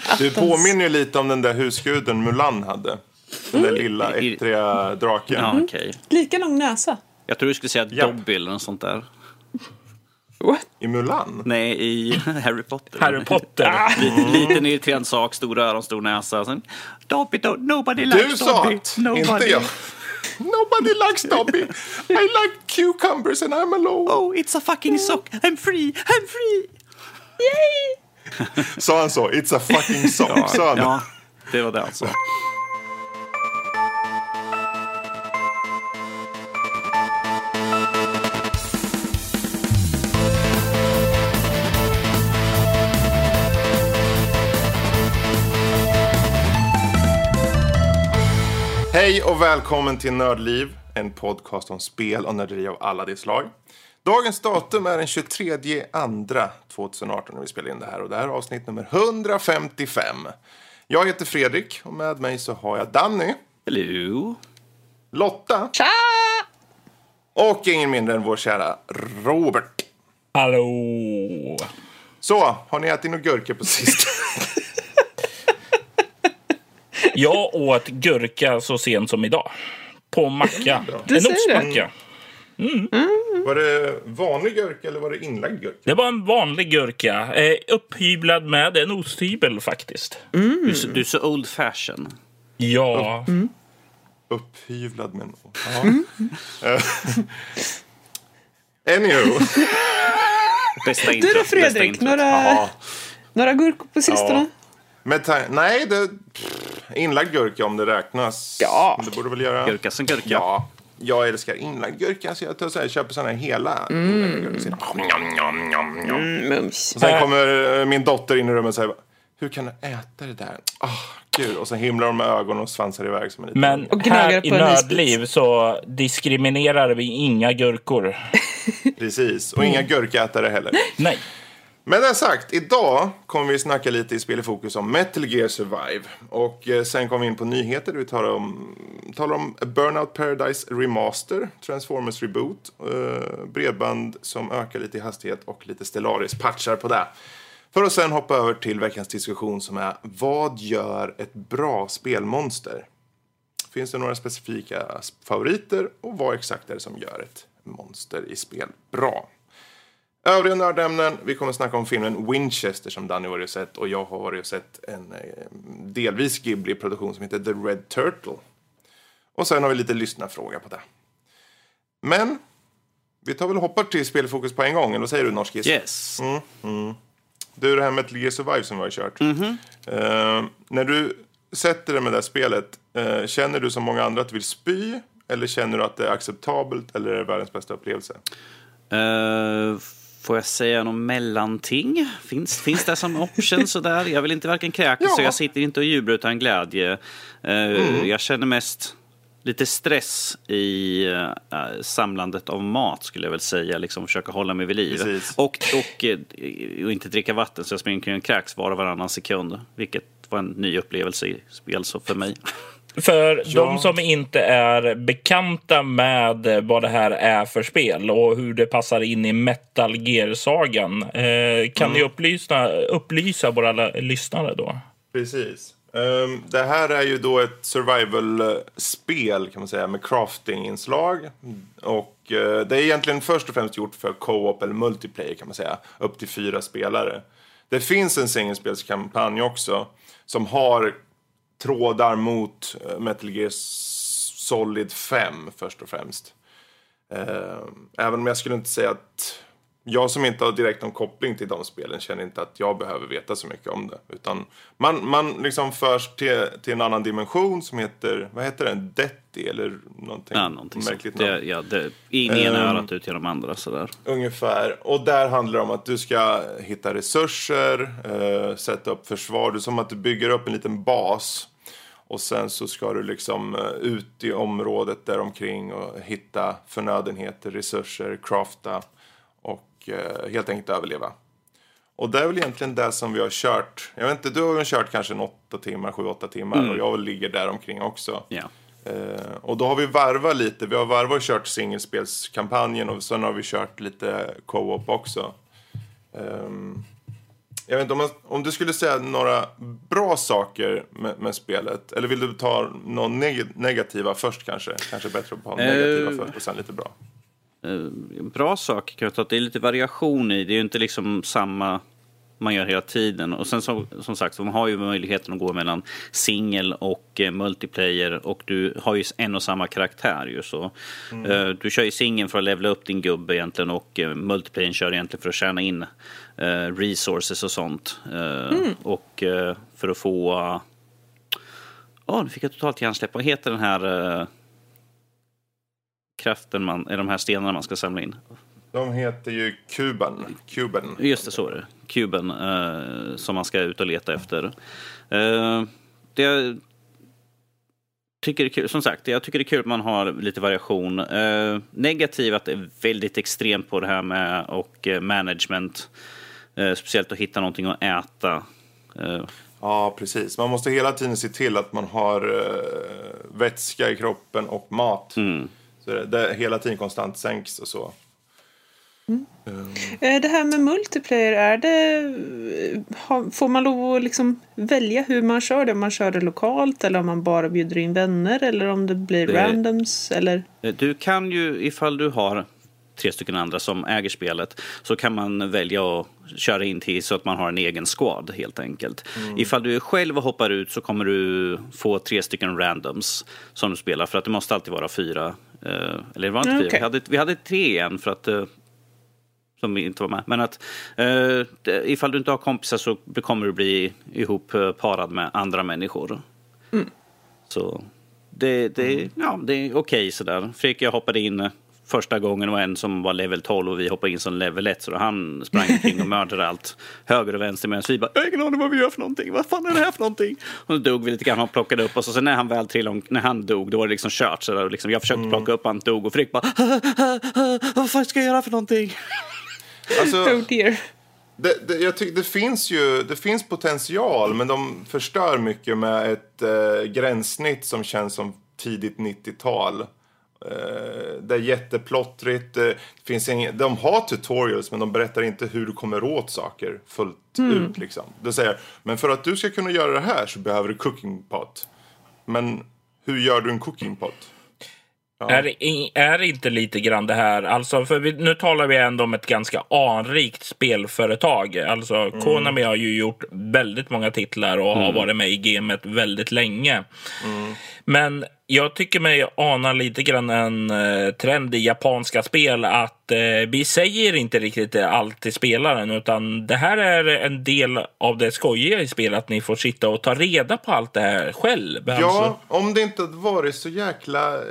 Du påminner ju lite om den där husguden Mulan hade. Den där Mm. lilla ettriga draken. Ja, okej. Lika lång näsa. Jag tror du skulle säga Ja. Dobby eller något sånt där. What? I Mulan? Nej, i Harry Potter. Harry Potter. Lite, liten irriterande sak, stora öron, stor näsa. Sen, Dobby, do, nobody Du likes sa Dobby. att, inte jag. Nobody likes Dobby. I like cucumbers and I'm alone. Oh, it's a fucking sock. I'm free, I'm free. Sa han så? It's a fucking sock. Sa han? Ja, det var det alltså. Hej och välkommen till Nördliv, en podcast om spel och nörderi av alla de slag. Dagens datum är den 23 andra 2018 när vi spelar in det här och det här är avsnitt nummer 155. Jag heter Fredrik och med mig så har jag Danny, Hello. Lotta och ingen mindre än vår kära Robert. Hallå! Så, har ni ätit några gurka på sistone? Jag åt gurka så sent som idag. På macka. Du en säger ostmacka. Var det vanlig gurka eller var det inlagd gurka? Det var en vanlig gurka. Eh, upphyvlad med en osthyvel faktiskt. Du, är så- du är så old fashion. Ja. Upphyvlad men... Ja. Eh, Anywho. Bästa Du då Fredrik, några, några gurkor på sistone? Ja. Med nej, det, pff, inlagd gurka om det räknas. Ja. Det borde väl göra. Gurka som gurka. Ja. Jag älskar inlagd gurka så jag tar så här, köper såna här hela. njam. Mm, mums. Och sen kommer eh, min dotter in i rummet och säger hur kan du äta det där? Ah, gud. Och så himlar de med ögonen och svansar iväg som en liten Men. Och här på i en Nördliv så diskriminerar vi inga gurkor. Precis. Och inga gurkätare heller. Nej. Med det sagt, idag kommer vi snacka lite i Spel i fokus om Metal Gear Survive. Och eh, sen kommer vi in på nyheter. Vi talar om, talar om Burnout Paradise Remaster, Transformers Reboot, eh, bredband som ökar lite i hastighet och lite Stellaris-patchar på det. För att sen hoppa över till veckans diskussion som är vad gör ett bra spelmonster? Finns det några specifika favoriter och vad exakt är det som gör ett monster i spel bra? Övriga nördämnen, vi kommer snacka om filmen Winchester som Danny och sett och jag har varit och sett en eh, delvis Ghibli-produktion som heter The Red Turtle. Och sen har vi lite lyssnarfråga på det. Men vi tar väl och hoppar till spelfokus på en gång, eller vad säger du Norskis? Yes. Du, det här med Gear Survive som vi har kört. Eh, när du sätter dig med det här spelet, eh, känner du som många andra att du vill spy? Eller känner du att det är acceptabelt eller är det världens bästa upplevelse? Eh, får jag säga något mellanting? Finns, finns det som option sådär? Jag vill inte varken kräkas Ja. så jag sitter inte och jublar utan glädje. Eh, Jag känner mest lite stress i eh, samlandet av mat skulle jag väl säga. Liksom försöka hålla mig vid liv. Precis. Och, och, eh, och inte dricka vatten så jag springer omkring och kräks var och varannan sekund. Vilket var en ny upplevelse i spel så för mig. För Ja. de som inte är bekanta med vad det här är för spel och hur det passar in i Metal Gear-sagan. Eh, kan ni upplysa, upplysa våra lyssnare då? Precis. Ehm, det här är ju då ett survival-spel kan man säga med crafting-inslag. Och eh, det är egentligen först och främst gjort för co-op eller multiplayer kan man säga. Upp till fyra spelare. Det finns en singelspelskampanj också som har trådar mot eh, Metal Gear Solid 5 först och främst. Eh, Även om jag skulle inte säga att jag som inte har direkt någon koppling till de spelen känner inte att jag behöver veta så mycket om det. Utan man, man liksom förs till, till en annan dimension som heter, vad heter den? Detti eller någonting, Ja, någonting sånt. märkligt Det, namn. ja, det, in i ena Ehm. örat ut genom andra sådär. Ungefär. Och där handlar det om att du ska hitta resurser, eh, sätta upp försvar. Det är som att du bygger upp en liten bas. Och sen så ska du liksom eh, ut i området där omkring och hitta förnödenheter, resurser, crafta och eh, helt enkelt överleva. Och det är väl egentligen det som vi har kört. Jag vet inte, du har väl kört kanske en åtta timmar, sju, åtta timmar och jag ligger där omkring också. Ja. Eh, och då har vi varvat lite. Vi har varvat och kört singelspelskampanjen och sen har vi kört lite co-op också. Ehm, Jag vet inte, om, man, om du skulle säga några bra saker med, med spelet. Eller vill du ta några neg negativa först kanske? Kanske bättre att ha negativa Eh. först och sen lite bra. Eh, bra sak kan jag ta att det är lite variation i. Det är ju inte liksom samma man gör hela tiden. Och sen så, som sagt, man har ju möjligheten att gå mellan singel och eh, multiplayer och du har ju en och samma karaktär ju så. Eh, du kör ju singeln för att levela upp din gubbe egentligen och eh, multiplayern kör egentligen för att tjäna in eh, resources och sånt. Eh, Och eh, för att få... Åh, nu fick jag totalt hjärnsläpp. Vad heter den här kraften man, är de här stenarna man ska samla in? De heter ju Kuban. Cuban. Just det, så är det. Kuben eh, som man ska ut och leta efter. Eh, det jag tycker är kul, som sagt, jag tycker det är kul att man har lite variation. Eh, negativ att det är väldigt extremt på det här med och eh, management. Eh, speciellt att hitta någonting att äta. Eh, Ja, precis. Man måste hela tiden se till att man har uh, vätska i kroppen och mat. mm. Så det, det hela tiden konstant sänks och så. Eh, Det här med multiplayer, är det, får man lov att liksom välja hur man kör det? Om man kör det lokalt eller om man bara bjuder in vänner eller om det blir Det- randoms eller? Eh, Du kan ju, ifall du har tre stycken andra som äger spelet, så kan man välja att köra in till så att man har en egen squad helt enkelt. Ifall du är själv och hoppar ut så kommer du få tre stycken randoms som du spelar för att det måste alltid vara fyra. eh, Eller det var inte Mm, fyra, vi, hade, vi hade tre igen för att som inte var med. Men att eh, ifall du inte har kompisar så kommer du bli ihop eh, parad med andra människor. Så det, det, ja, det är okej sådär. Fredrik jag hoppade in eh, första gången och en som var level 12 och vi hoppade in som level 1 så han sprang omkring och mördade allt höger och vänster medan vi bara jag har ingen aning vad vi gör för någonting. Vad fan är det här för någonting? Och så dog vi lite grann och plockade upp oss och sen när han väl trillade när han dog då var det liksom kört. Så där, liksom, jag försökte plocka upp han dog och Fredrik bara vad fan ska jag göra för någonting? Alltså, Oh det, det, jag tycker det finns ju det finns potential, men de förstör mycket med ett eh, gränssnitt som känns som tidigt 90-tal. Eh, det är jätteplottrigt. eh, Det finns ingen, de har tutorials, men de berättar inte hur du kommer åt saker fullt ut. Liksom. Det säger, men för att du ska kunna göra det här så behöver du cooking pot. Men hur gör du en cooking pot? Är, i- är det inte lite grann det här, alltså för vi, nu talar vi ändå om ett ganska anrikt spelföretag. Alltså Konami har ju gjort väldigt många titlar och har varit med i gamet väldigt länge. Men jag tycker mig ana lite grann en eh, trend i japanska spel att eh, vi säger inte riktigt allt till spelaren utan det här är en del av det skojiga i spelet att ni får sitta och ta reda på allt det här själv. Alltså, Ja, om det inte varit så jäkla eh,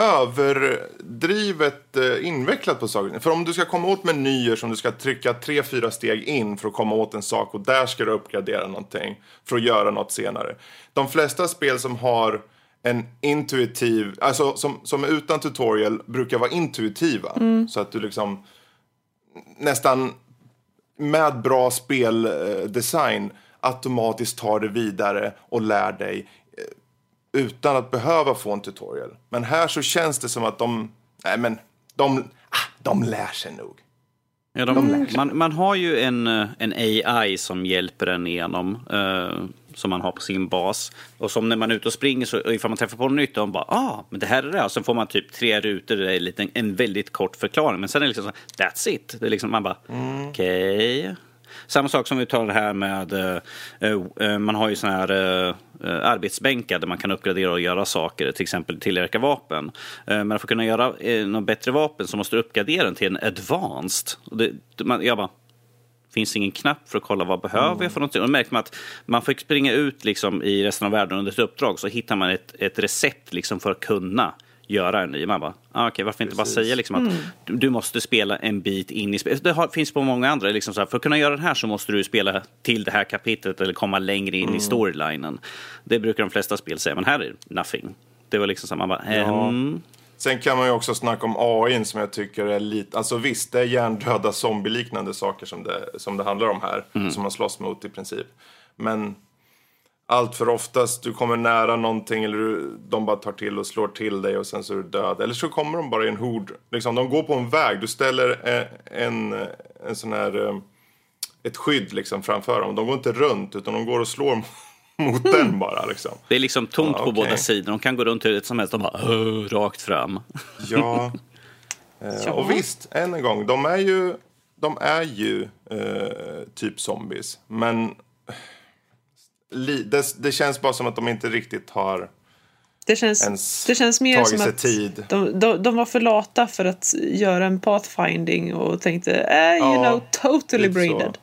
överdrivet eh, invecklat på saker. För om du ska komma åt menyer som du ska trycka tre, fyra steg in för att komma åt en sak och där ska du uppgradera någonting för att göra något senare. De flesta spel som har en intuitiv, alltså som, som är utan tutorial brukar vara intuitiva. Så att du liksom nästan med bra speldesign automatiskt tar det vidare och lär dig utan att behöva få en tutorial. Men här så känns det som att de, nej men, de, ah, de lär sig nog. Ja, de, man, man har ju en, eh, en AI som hjälper en igenom, eh, som man har på sin bas. Och som när man är ute och springer, så ifall man träffar på något nytt, de bara ah, men det här är det. Och sen får man typ tre rutor, det är lite, en väldigt kort förklaring. Men sen är det liksom så, that's it. Det är liksom, man bara, okej. Samma sak som vi tar det här med, eh, eh, man har ju såna här eh, eh, arbetsbänkar där man kan uppgradera och göra saker, till exempel tillverka vapen. Eh, men för att kunna göra eh, något bättre vapen så måste du uppgradera den till en advanced. Och det, man, jag bara, finns ingen knapp för att kolla vad behöver jag för någonting. Och då märker man att man får springa ut liksom i resten av världen under ett uppdrag så hittar man ett, ett recept liksom för att kunna göra en ny. Man bara, ah, okej, varför inte bara Precis. säga liksom att du, du måste spela en bit in i spelet. Det har, finns på många andra. Liksom så här, för att kunna göra det här så måste du spela till det här kapitlet eller komma längre in i storylinen. Det brukar de flesta spel säga, men här är nothing. Det var liksom så här, man bara, Ja. ehm, Sen kan man ju också snacka om AI som jag tycker är lite, alltså visst det är hjärndöda zombieliknande saker som det, som det handlar om här. Som man slåss mot i princip. Men allt för oftast, du kommer nära någonting eller du, de bara tar till och slår till dig och sen så är du död. Eller så kommer de bara i en hord. Liksom, de går på en väg, du ställer en, en, en sån här eh, ett skydd liksom framför dem. De går inte runt utan de går och slår mot den bara. Liksom. Det är liksom tomt Ja, på okej. båda sidor. De kan gå runt hur som helst. De bara rakt fram. Ja. Eh, Ja. Och visst, än en gång, de är ju, de är ju eh, typ zombies. Men eh, det, det känns bara som att de inte riktigt har Det känns, ens det känns mer tagit som sig att tid. de, de, de var för lata för att göra en pathfinding och tänkte, eh, you Ja, know, totally braided.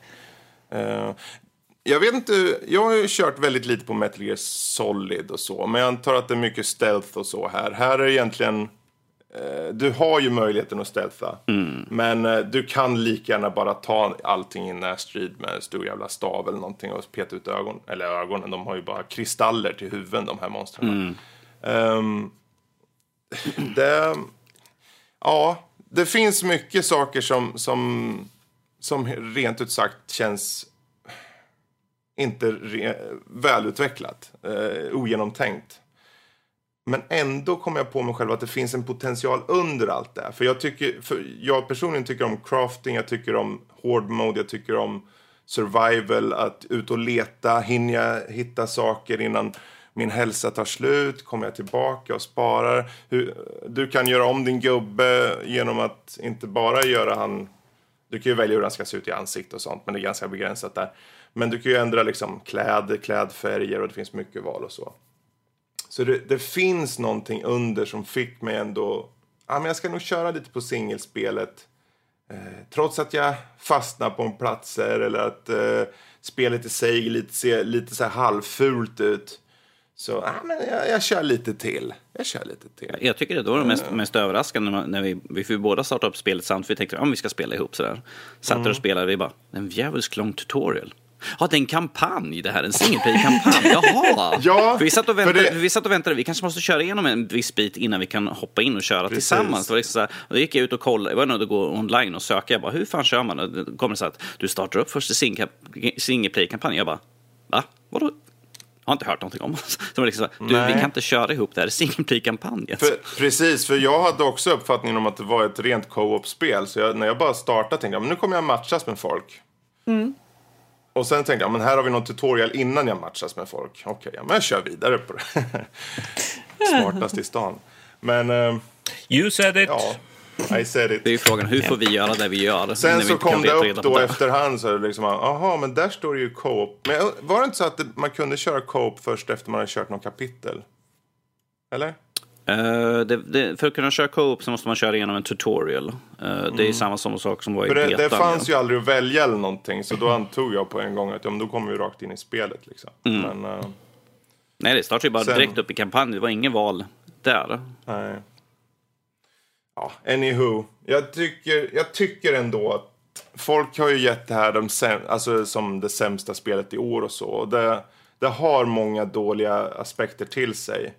Eh, jag vet inte, jag har ju kört väldigt lite på Metal Gear Solid och så. Men jag antar att det är mycket stealth och så här. Här är det egentligen, du har ju möjligheten att stealtha. Men eh, du kan lika gärna bara ta allting i närstrid med en stor jävla stav eller någonting och peta ut ögon, eller ögonen. De har ju bara kristaller till huvuden de här monstren. Ehm, det, ja, det finns mycket saker som, som, som rent ut sagt känns inte re- välutvecklat, eh, ogenomtänkt. Men ändå kommer jag på mig själv att det finns en potential under allt det här. För jag, tycker, för jag personligen tycker om crafting, jag tycker om hård mode, jag tycker om survival, att ut och leta, hinner jag hitta saker innan min hälsa tar slut, kommer jag tillbaka och sparar. Hur, du kan göra om din gubbe genom att inte bara göra han du kan ju välja hur han ska se ut i ansikte och sånt, men det är ganska begränsat där. Men du kan ju ändra liksom kläder, klädfärger och det finns mycket val och så. Så det, det finns någonting under som fick mig ändå... Ja, men jag ska nog köra lite på singelspelet. Eh, trots att jag fastnar på platser eller att eh, spelet i sig lite, ser lite så här halvfult ut. Så ja, men jag, jag kör lite till. Jag kör lite till. Jag tycker det var det mest, mest överraskande när, vi, vi får båda starta upp spelet samtidigt. Vi tänkte att vi ska spela ihop sådär. Satt Mm. och spelade vi bara, en djävulskt lång tutorial. Ja, det är en kampanj det här, en single play-kampanj. Jaha! Ja, för vi, satt och för väntade, det- vi satt och väntade, vi kanske måste köra igenom en viss bit innan vi kan hoppa in och köra Precis. tillsammans. Det var liksom så här, och då gick jag ut och kollade, jag var nöjd att gå online och söka. Jag bara, hur fan kör man? Och det kommer så här att du startar upp först en single play-kampanj. Jag bara, va? Vadå? Jag har inte hört någonting om. Så det var liksom så du, vi kan inte köra ihop det här, single play-kampanj. För, precis, för jag hade också uppfattningen om att det var ett rent co-op-spel. Så jag, när jag bara startade tänkte jag, men nu kommer jag matchas med folk. Och sen tänkte jag, men här har vi någon tutorial innan jag matchas med folk. Okej, ja, men jag kör vidare på det. Smartast i stan. Men, eh, You said it. ja, I said it. Det är ju frågan, hur får vi göra det vi gör? Sen så kom det upp då det? efterhand så är det liksom, aha, men där står det ju co-op. Men jag- var det inte så att man kunde köra co-op först efter man hade kört något kapitel? Eller? Eh, det, det, för att kunna köra co-op så måste man köra igenom en tutorial. Eh, Det är samma som sak som var i Mm. För det, det betan. fanns ju aldrig att välja eller någonting. Så då antog jag på en gång att ja, men då kommer vi rakt in i spelet. Liksom. Mm. Men, eh, Nej, det startade ju bara Sen- direkt upp i kampanjen. Det var ingen val där. nej. Ja, anywho. Jag tycker, jag tycker ändå att folk har ju gett det här de säm- alltså, som det sämsta spelet i år och så. Och det, det har många dåliga aspekter till sig.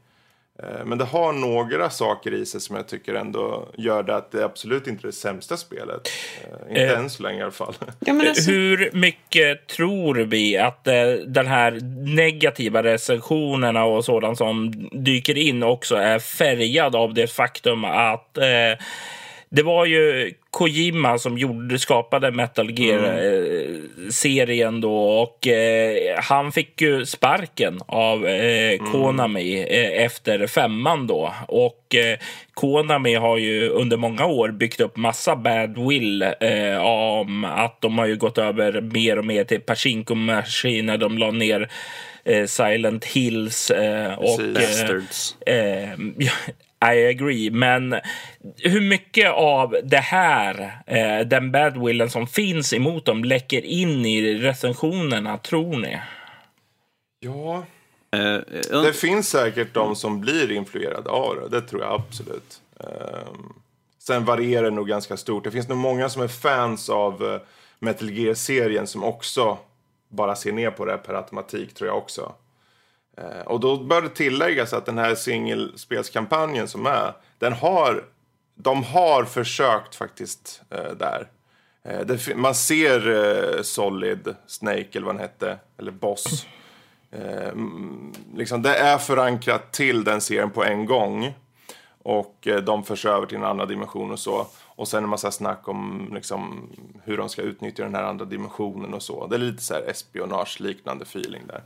Eh, Men det har några saker i sig som jag tycker ändå gör det att det absolut inte är det sämsta spelet. Eh, Inte Eh. än så länge i alla fall. Ja, men alltså, Hur mycket tror vi att eh, den här negativa recensionerna och sådant som dyker in också är färgad av det faktum att eh, det var ju Kojima som gjorde, skapade Metal Gear-serien då och eh, han fick ju sparken av eh, Konami eh, efter femman då. Och eh, Konami har ju under många år byggt upp massa badwill eh, om att de har ju gått över mer och mer till Pachinko-maskiner. De la ner eh, Silent Hills eh, och Precis. eh, Bastards. Eh, I agree, men hur mycket av det här, eh, den badwillen som finns emot dem, läcker in i recensionerna, tror ni? Ja, Eh, eh, Det finns säkert de som blir influerade av det. Det tror jag absolut. Ehm, sen varierar det nog ganska stort. Det finns nog många som är fans av uh, Metal Gear-serien som också bara ser ner på det per automatik, tror jag också. Eh, och då bör det tilläggas att den här singelspelskampanjen som är, den har, de har försökt faktiskt eh, där. Eh, det, man ser eh, Solid, Snake eller vad den hette, eller Boss. Eh, liksom, det är förankrat till den serien på en gång. Och eh, de förs över till en annan dimension och så. Och sen en massa snack om liksom, hur de ska utnyttja den här andra dimensionen och så. Det är lite så här espionage-liknande feeling där.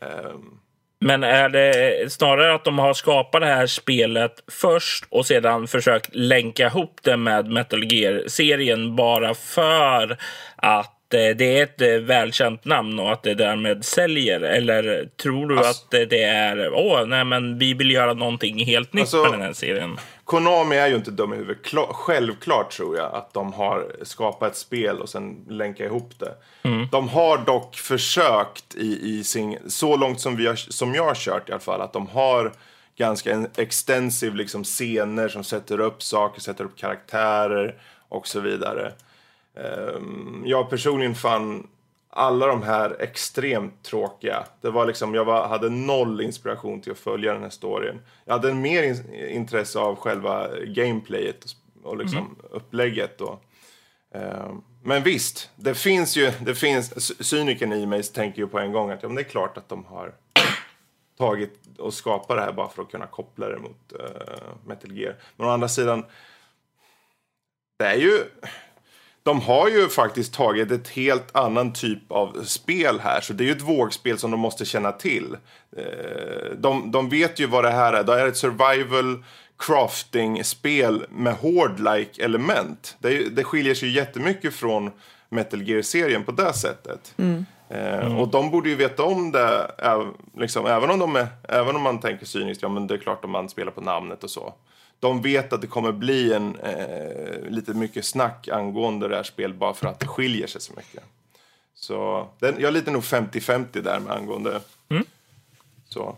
Um, men är det snarare att de har skapat det här spelet först och sedan försökt länka ihop det med Metal Gear-serien bara för att Eh, det är ett eh, välkänt namn och att det därmed säljer? Eller tror du alltså, att det är åh, nej, men vi vill göra någonting helt nytt alltså, med den här serien? Konami är ju inte dum i huvudet. Självklart tror jag att de har skapat ett spel och sen länka ihop det. Mm. De har dock försökt i, i sin, så långt som, vi har, som jag har kört i alla fall, att de har ganska extensiv liksom scener som sätter upp saker, sätter upp karaktärer och så vidare. Ehm, jag personligen fann alla de här extremt tråkiga. Det var liksom, jag var, hade noll inspiration till att följa den här storyn. Jag hade mer in, intresse av själva gameplayet och, och liksom mm. upplägget. Och, eh, men visst, det finns ju, det finns, cynikern i mig tänker ju på en gång att ja, men det är klart att de har tagit och skapat det här bara för att kunna koppla det mot uh, Metal Gear. Men å andra sidan, det är ju de har ju faktiskt tagit ett helt annan typ av spel här. Så det är ju ett vågspel som de måste känna till. Eh, de, de vet ju vad det här är. Det är ett survival crafting-spel med hård-like element. Det, det skiljer sig jättemycket från Metal Gear-serien på det sättet. Mm. Mm. Och de borde ju veta om det, liksom, även, om de är, även om man tänker cyniskt, ja men det är klart om man spelar på namnet och så de vet att det kommer bli en, eh, lite mycket snack angående det här spelet bara för att det skiljer sig så mycket. Så den, jag är lite nog 50-50 där med angående. Mm. Så.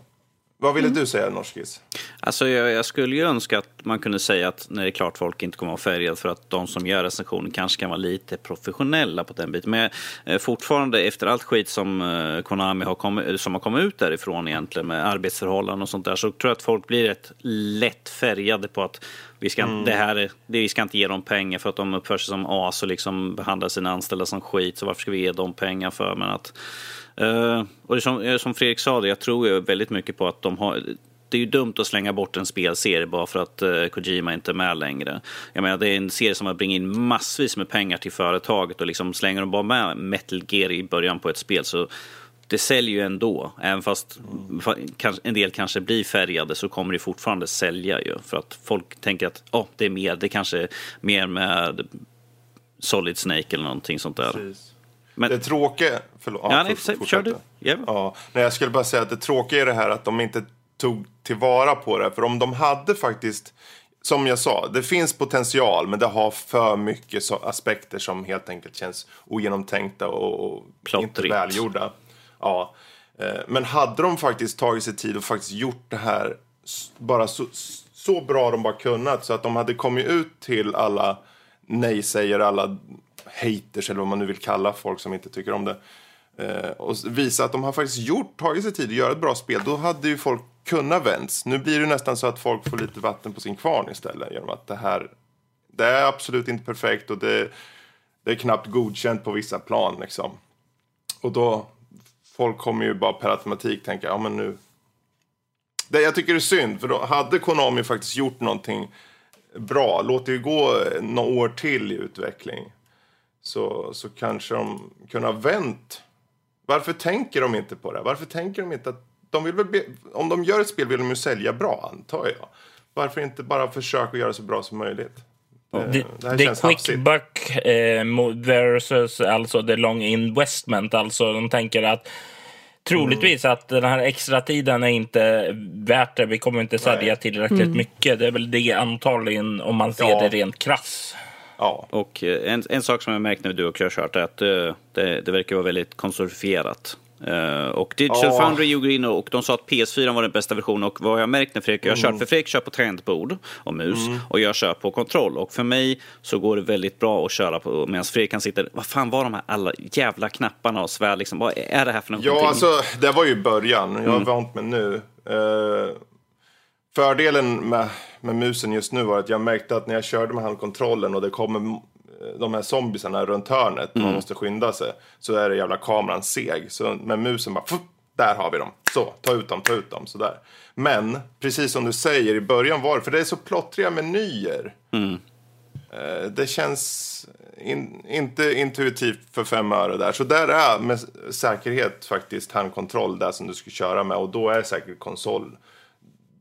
Vad ville mm. du säga, Norskis? Alltså, jag, jag, skulle ju önska att man kunde säga att när det är klart folk inte kommer att vara färgade för att de som gör recensionen kanske kan vara lite professionella på den biten. Men eh, fortfarande efter allt skit som eh, Konami har kommit, som har kommit ut därifrån egentligen med arbetsförhållanden och sånt där så tror jag att folk blir rätt lätt färgade på att vi ska, mm. det här, det, vi ska inte ge dem pengar för att de uppför sig som as och liksom behandlar sina anställda som skit. Så varför ska vi ge dem pengar för? Men att Uh, och det som, eh, som Fredrik sa, det, jag tror ju väldigt mycket på att de har det är ju dumt att slänga bort en spelserie bara för att uh, Kojima inte är med längre. Jag menar, det är en serie som har bringat in massvis med pengar till företaget och liksom slänger de bara med Metal Gear i början på ett spel så det säljer ju ändå. Även fast en del kanske blir färgade så kommer det fortfarande sälja ju. För att folk tänker att oh, det är mer, det kanske är mer med Solid Snake eller någonting sånt där. Precis. Men... Det tråkiga... Förlåt, ja, nej, för, kör du. Yeah. Ja, nej, jag skulle bara säga att det tråkiga är det här att de inte tog tillvara på det. För om de hade faktiskt... Som jag sa, det finns potential men det har för mycket så, aspekter som helt enkelt känns ogenomtänkta och, och inte välgjorda. Ja. Eh, men hade de faktiskt tagit sig tid och faktiskt gjort det här bara så, så bra de bara kunnat så att de hade kommit ut till alla nej-sägare, alla haters eller vad man nu vill kalla folk som inte tycker om det. Eh, och visa att de har faktiskt gjort, tagit sig tid att göra ett bra spel. Då hade ju folk kunnat vänts. Nu blir det nästan så att folk får lite vatten på sin kvarn istället. Genom att det här, det är absolut inte perfekt och det, det är knappt godkänt på vissa plan liksom. Och då, folk kommer ju bara per automatik tänka, ja men nu. Det jag tycker det är synd, för då hade Konami faktiskt gjort någonting bra, låt det ju gå några år till i utveckling så, så kanske de kunde ha vänt. Varför tänker de inte på det? Varför tänker de inte att de vill väl be, om de gör ett spel vill de ju sälja bra, antar jag. Varför inte bara försöka göra så bra som möjligt? Det, det, det är quick buck eh, versus alltså the long investment. Alltså de tänker att troligtvis mm. att den här extra tiden är inte värt det. Vi kommer inte sälja tillräckligt mm. mycket. Det är väl det antagligen om man ser ja. det rent krass. Ja. Och eh, en, en sak som jag märkt när du och har kört är att uh, det, det verkar vara väldigt konsolifierat. Uh, och Digital oh. Foundry gjorde in och de sa att PS4 var den bästa versionen och vad jag märkt när Fredrik, jag har kört, mm. för Fredrik kör på tangentbord och mus mm. och jag kör på kontroll och för mig så går det väldigt bra att köra på medan Fredrik kan sitta, vad fan var de här alla jävla knapparna och svär liksom, vad är det här för någonting? Ja, alltså det var ju början, jag har mm. vant mig nu. Uh, fördelen med med musen just nu var att jag märkte att när jag körde med handkontrollen och det kommer de här zombiesarna runt hörnet, mm. man måste skynda sig, så är det jävla kameran seg. Så med musen bara, Där har vi dem. Så, ta ut dem, ta ut dem. Sådär. Men, precis som du säger i början var för det är så plottriga menyer. Eh, Det känns in, inte intuitivt för fem öre där. Så där är med säkerhet faktiskt handkontroll där som du ska köra med. Och då är säkert konsol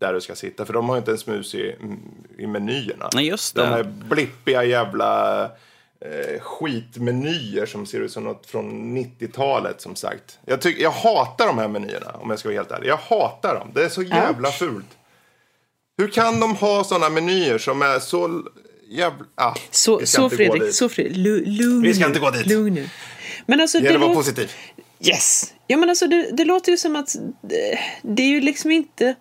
där du ska sitta. För de har inte ens mus i, i menyerna. Nej, just De det. här blippiga jävla eh, skitmenyer som ser ut som något från 90-talet som sagt. Jag, tycker, jag hatar de här menyerna om jag ska vara helt ärlig. Jag hatar dem. Det är så jävla Ouch. fult. Hur kan de ha sådana menyer som är så jävla... Ah, Så, vi ska så inte gå Fredrik, dit. så Fredrik, lu- lugn Vi ska inte gå dit. Lugn nu. Men alltså, Det det, gäller att vara låter, positiv. Yes! Ja, men alltså det, det låter ju som att det, det är ju liksom inte...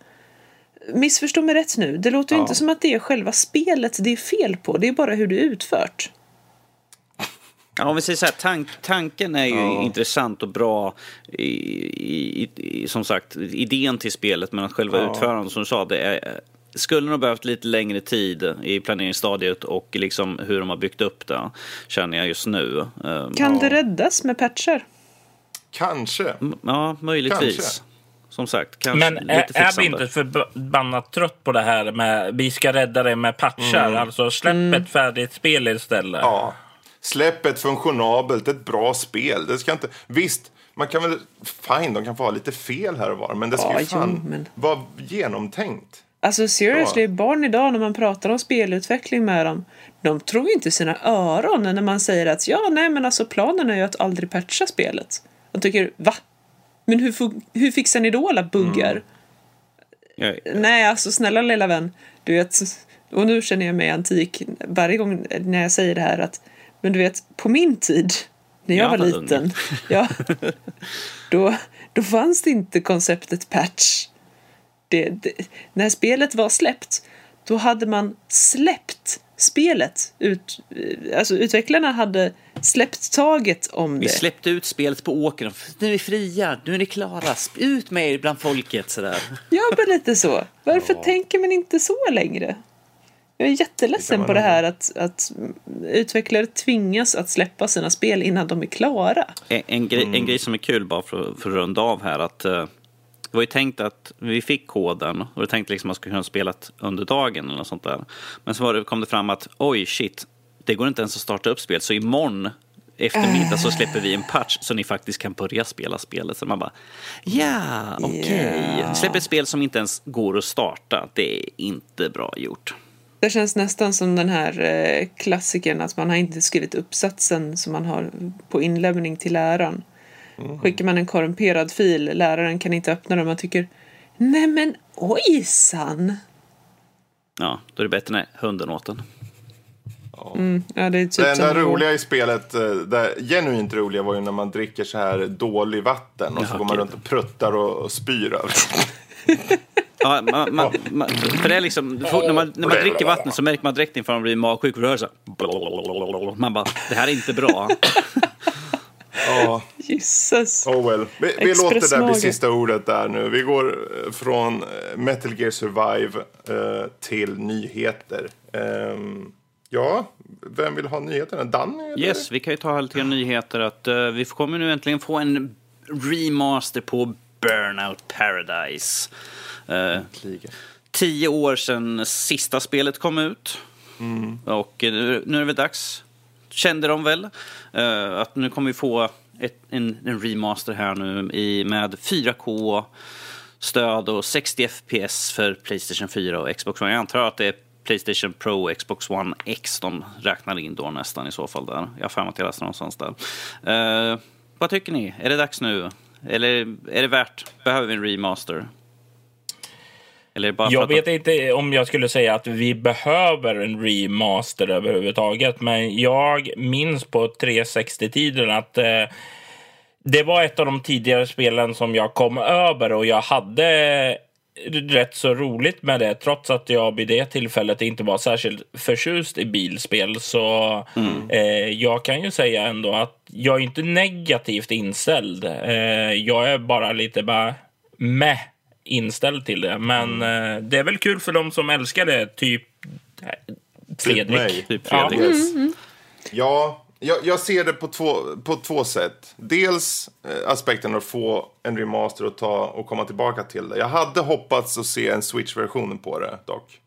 Missförstå mig rätt nu. Det låter ju Ja. inte som att det är själva spelet det är fel på. Det är bara hur det är utfört. Ja, om vi säger så här, tank, tanken är ju intressant och bra. I, i, i, som sagt, idén till spelet, men att själva utförandet, som du sa, det är, skulle nog behövt lite längre tid i planeringsstadiet och liksom hur de har byggt upp det, känner jag just nu. Ehm, Kan det räddas med patchar? Kanske. Ja, möjligtvis. Kanske. Som sagt, kanske Men lite är, är vi inte förbannat trött på det här med vi ska rädda det med patchar? Mm. Alltså släpp ett färdigt spel istället. Ja. Släpp ett funktionabelt, ett bra spel. Det ska inte... Visst, man kan väl... Fine, de kan få ha lite fel här och var. Men det ska Ja, ju fan jo, men- vara genomtänkt. Alltså seriously, Ja. barn idag när man pratar om spelutveckling med dem, de tror ju inte sina öron när man säger att ja, nej men alltså planen är ju att aldrig patcha spelet. De tycker, va? Men hur, hur fixar ni då alla buggar? Ja, Nej, alltså snälla lilla vän. Du vet, och nu känner jag mig antik varje gång när jag säger det här att men du vet, på min tid, när jag Jag var liten, ja, då, då fanns det inte konceptet patch. Det, det, när spelet var släppt, då hade man släppt spelet. Ut, alltså utvecklarna hade släppt taget om Vi det. släppte ut spelet på åkern. Nu är vi fria, nu är ni klara. Ut med er bland folket. Sådär. Ja, men lite så. Varför tänker man inte så längre? Jag är jätteledsen man på det här att, att utvecklare tvingas att släppa sina spel innan de är klara. En, en, grej, en grej som är kul, bara för, för att runda av här, att eh, det var ju tänkt att vi fick koden och det tänkte liksom att man skulle kunna spela under dagen eller något sånt där. Men så det, kom det fram att oj shit, det går inte ens att starta upp spel, så imorgon eftermiddag så släpper vi en patch så ni faktiskt kan börja spela spelet. Så man bara, ja, okej. Ja. Ni släpper ett spel som inte ens går att starta. Det är inte bra gjort. Det känns nästan som den här eh, klassikern att man har inte skrivit uppsatsen som man har på inlämning till läraren. Skickar man en korrumperad fil, läraren kan inte öppna den, man tycker Nej men ojsan! Ja, då är det bättre när hunden åt den. Ja, det är typ Det enda som roliga i spelet, eh, det genuint roliga var ju när man dricker så här dålig vatten och så Ja, går man runt och pruttar och, och spyr över. Ja, man, man, man, för det är liksom, när man, när man dricker vatten så märker man direkt inför man blir magsjuk. För det så här. Man bara, det här är inte bra. Ja, Gisses! oh well. Vi, vi låter det där bli sista ordet där nu. Vi går eh, från eh, Metal Gear Survive eh, till nyheter. Ehm, ja, vem vill ha nyheterna? Danny? eller? Yes, vi kan ju ta lite nyheter att eh, vi kommer nu äntligen få en remaster på Burnout Paradise. Eh, tio år sedan sista spelet kom ut. Och eh, nu, nu är det väl dags, kände de väl, eh, att nu kommer vi få ett, en, en remaster här nu i, med 4K stöd och 60 FPS för Playstation 4 och Xbox One. Jag antar att det är Playstation Pro och Xbox One X de räknar in då nästan i så fall där. Jag har för mig att jag läste någonstans där. Eh, vad tycker ni? Är det dags nu? Eller är det värt? Behöver vi en remaster? Eller bara Jag att vet inte om jag skulle säga att vi behöver en remaster överhuvudtaget, men jag minns på 360-tiden att eh, det var ett av de tidigare spelen som jag kom över och jag hade rätt så roligt med det trots att jag vid det tillfället inte var särskilt förtjust i bilspel. Så eh, jag kan ju säga ändå att jag är inte negativt inställd. Eh, jag är bara lite bara med inställd till det. Men eh, det är väl kul för dem som älskar det, typ eh, Fredrik. mig. Typ Ja. Fredrik. Yes. Ja, jag, jag ser det på två, på två sätt. Dels eh, aspekten att få en remaster och, ta, och komma tillbaka till det. Jag hade hoppats att se en Switch-version på det dock.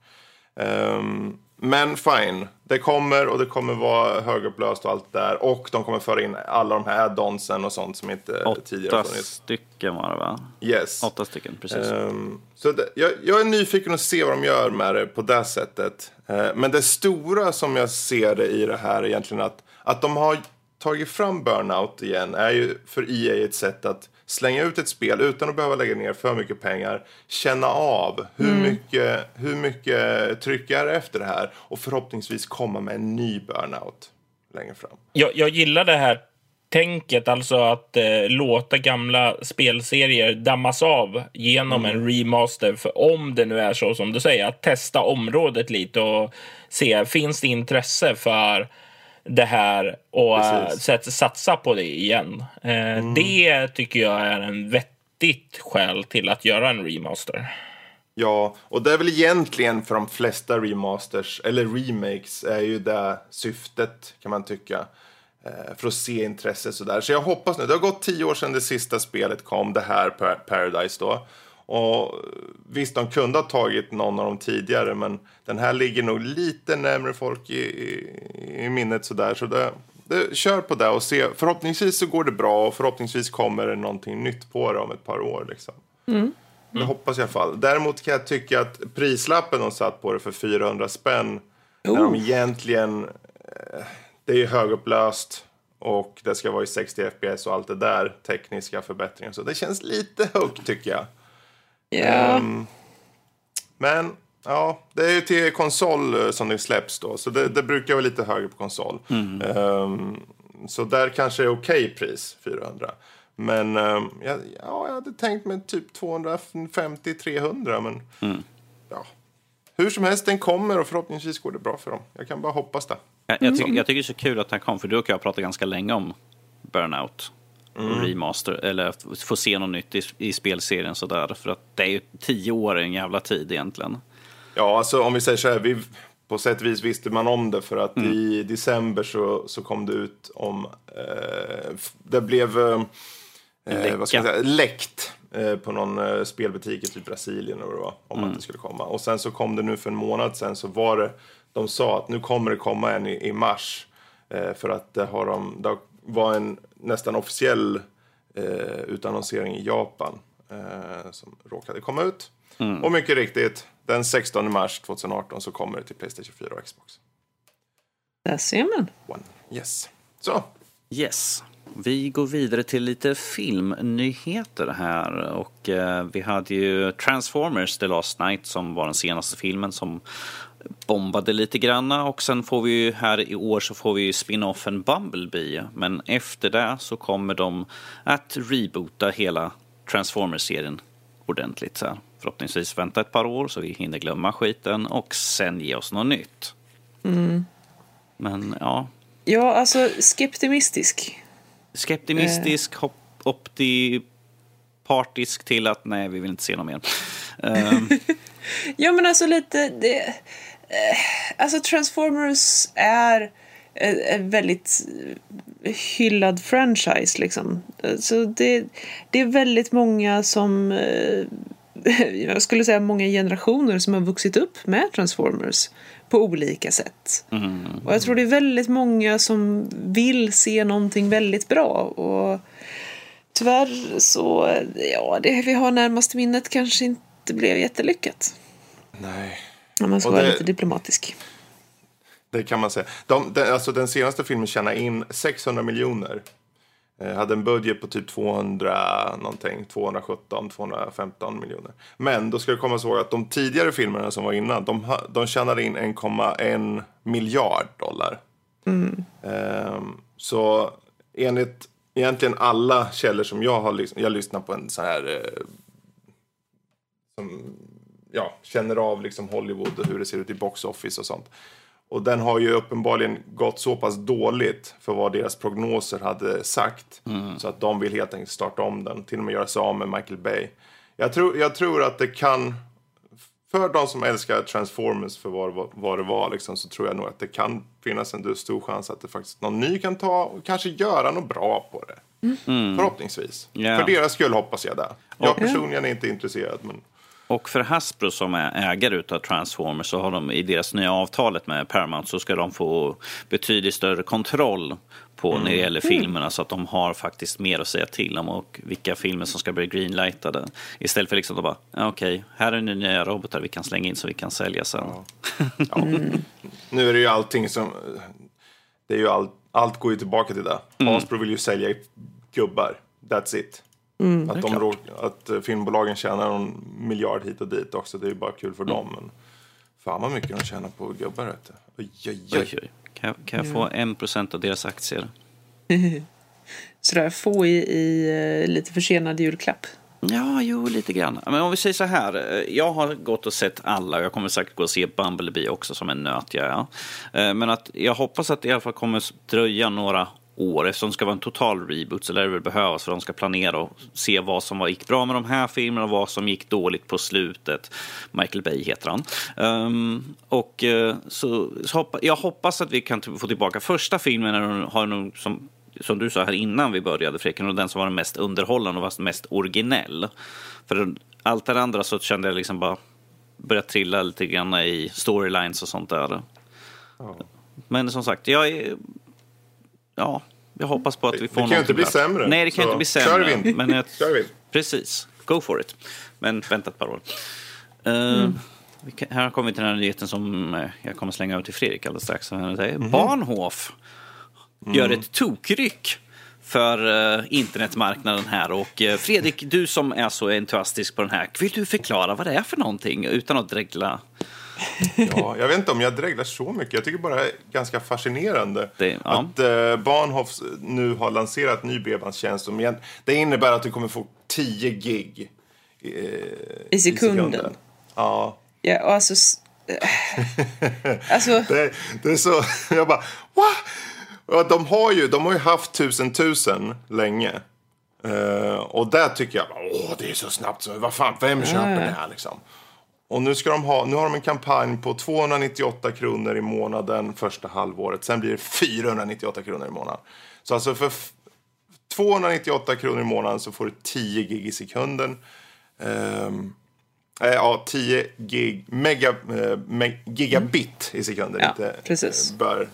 Um, men fine, det kommer och det kommer vara högupplöst och allt där. Och de kommer föra in alla de här add-onsen och sånt som inte Åtta tidigare funnits. stycken var det va? Yes. Åtta stycken, precis. Um, så det, jag, jag, är nyfiken att se vad de gör med det på det sättet. Uh, men det stora som jag ser det i det här är egentligen att, att de har tagit fram Burnout igen är ju för EA ett sätt att slänga ut ett spel utan att behöva lägga ner för mycket pengar. Känna av hur, mycket, hur mycket tryck är det efter det här och förhoppningsvis komma med en ny Burnout längre fram. Jag, jag gillar det här tänket, alltså att eh, låta gamla spelserier dammas av genom en remaster. För om det nu är så som du säger, att testa området lite och se, finns det intresse för det här och eh, Precis. satsa på det igen. Eh, Det tycker jag är en vettigt skäl till att göra en remaster. Ja, och det är väl egentligen för de flesta remasters, eller remakes, är ju det syftet kan man tycka. Eh, för att se intresse sådär. Så jag hoppas nu, det har gått tio år sedan det sista spelet kom, det här Par- Paradise då. Och visst, de kunde ha tagit någon av dem tidigare, men den här ligger nog lite närmare folk i, i, i minnet sådär. Så det, det, kör på det och se. Förhoppningsvis så går det bra och förhoppningsvis kommer det någonting nytt på det om ett par år liksom. Det hoppas jag i alla fall. Däremot kan jag tycka att prislappen de satt på det för 400 spänn. När de egentligen... Eh, det är ju högupplöst. Och det ska vara i 60 FPS och allt det där. Tekniska förbättringar. Så det känns lite högt tycker jag. Ja, Ehm, men ja, det är ju till konsol eh, som det släpps då. Så det, det brukar vara lite högre på konsol. Ehm, så där kanske är okej pris, 400. Men ehm, ja, ja, jag hade tänkt mig typ 250-300. Men ja, hur som helst, den kommer och förhoppningsvis går det bra för dem. Jag kan bara hoppas det. Jag, jag, tycker, jag tycker det är så kul att den kom, för du och jag pratade ganska länge om Burnout. Mm. Remaster, eller få se något nytt i, i spelserien sådär. För att det är ju tio år en jävla tid egentligen. Ja, alltså om vi säger så här. Vi, på sätt och vis visste man om det för att i december så, så kom det ut om... Eh, det blev... Eh, eh, vad ska jag säga, läckt eh, på någon eh, spelbutik i typ Brasilien eller vad det var, om att det skulle komma. Och sen så kom det nu för en månad sen så var det... De sa att nu kommer det komma en i, i mars. För att det, har de, det var en nästan officiell eh, utannonsering i Japan eh, som råkade komma ut. Och mycket riktigt, den 16 mars 2018 så kommer det till Playstation 4 och Xbox där ser man. One. Yes. Så, Yes. Vi går vidare till lite filmnyheter här. Och eh, vi hade ju Transformers The Last Night som var den senaste filmen som bombade lite granna. Och sen får vi ju här i år så får vi ju spin-offen Bumblebee. Men efter det så kommer de att reboota hela Transformers-serien ordentligt. Så här. Förhoppningsvis vänta ett par år så vi hinner glömma skiten och sen ge oss något nytt. Men ja, Ja, alltså skeptimistisk. skeptimistisk, hop, optipartisk till att nej, vi vill inte se något mer. Ehm, Ja, men alltså lite... Det, eh, alltså Transformers är en en väldigt eh, hyllad franchise liksom. Eh, Så det, det är väldigt många som... eh, Jag skulle säga många generationer som har vuxit upp med Transformers på olika sätt. Och jag tror det är väldigt många som vill se någonting väldigt bra. Och tyvärr så, ja, det vi har närmast minnet kanske inte blev jättelyckat. nej. Om man ska Och vara det- lite diplomatisk. Det kan man säga. De, den, alltså den senaste filmen tjänade in 600 miljoner. Eh, hade en budget på typ 200 någonting, 217, 215 miljoner. Men då ska det komma ihåg att de tidigare filmerna som var innan, de, de tjänade in 1,1 miljard dollar. Ehm, så enligt egentligen alla källor som jag har lyssnat, jag lyssnar på en sån här eh, som ja, känner av liksom Hollywood och hur det ser ut i box office och sånt. Och den har ju uppenbarligen gått så pass dåligt för vad deras prognoser hade sagt. Så att de vill helt enkelt starta om den. Till och med göra sig av med Michael Bay. Jag tror, jag tror att det kan för de som älskar Transformers för vad, vad det var liksom, så tror jag nog att det kan finnas en stor chans att det faktiskt någon ny kan ta och kanske göra något bra på det. Förhoppningsvis. Ja. För deras skull hoppas jag det. Jag personligen är inte intresserad men Och för Hasbro som är ägare utav Transformers så har de i deras nya avtalet med Paramount så ska de få betydligt större kontroll på när det gäller filmerna så att de har faktiskt mer att säga till om och vilka filmer som ska bli greenlightade. Istället för liksom att bara, ja, okej, här är nu nya robotar vi kan slänga in så vi kan sälja sen. Ja. Nu är det ju allting som... Det är ju all, allt går ju tillbaka till det. Hasbro vill ju sälja gubbar. That's it. Att, de rå, att eh, filmbolagen tjänar någon miljard hit och dit också. Det är ju bara kul för dem. Men fan vad mycket de tjänar på gubbar. Vet du. Oj, oj, Oj, oj. oj. Kan, jag- kan jag få en procent av deras aktier? Sådär få i, i eh, lite försenad julklapp. Ja, jo, lite grann. Men om vi säger så här. eh, Jag har gått och sett alla och jag kommer säkert gå och se Bumblebee också som en nöt jag är. Men att jag hoppas att det i alla fall kommer dröja några år. Eftersom det ska vara en total reboot så lär det väl behövas för de ska planera och se vad som gick bra med de här filmerna och vad som gick dåligt på slutet. Michael Bay heter han. Ehm, och eh, så, så hoppa, jag hoppas att vi kan få tillbaka första filmen när de har nog som som du sa här innan vi började Freken, och den som var den mest underhållande och var mest originell. För allt det andra så kände jag liksom bara börja trilla lite grann i storylines och sånt där. Men som sagt, jag är... Ja, jag hoppas på att vi Det får kan ju inte bli sämre, Nej, det kan så inte bli kör sämre. vi. Men jag, Kör vi. Precis, go for it. Men vänta ett par år. Eh, vi kan, här kommer vi till den här nyheten som eh, jag kommer slänga över till Fredrik alldeles strax. Han säger, Bahnhof gör ett tokryck för eh, internetmarknaden här. Och eh, Fredrik, du som är så entusiastisk på den här, vill du förklara vad det är för någonting utan att dregla? Ja, jag vet inte om jag dreglar så mycket. Jag tycker bara det är ganska fascinerande Det- ja. att eh, Bahnhof nu har lanserat ny bredbandstjänst. Det innebär att du kommer få 10 gig eh, I sekunden. Ja, Ja, och alltså... alltså, det, det är så... Jag bara? Ja, de, har ju, de har ju haft tusen tusen länge. Eh, och där tycker jag, åh det är så snabbt. Så, vad fan, vem köper det här liksom? Och nu, ska de ha, nu har de en kampanj på 298 kronor i månaden första halvåret. Sen blir det 498 kronor i månaden. Så alltså för f- 298 kronor i månaden så får du 10 gig i sekunden. Eh, ja, 10 gig, mega, eh, me, gigabit i sekunden. Ja, inte, precis. eh, bör,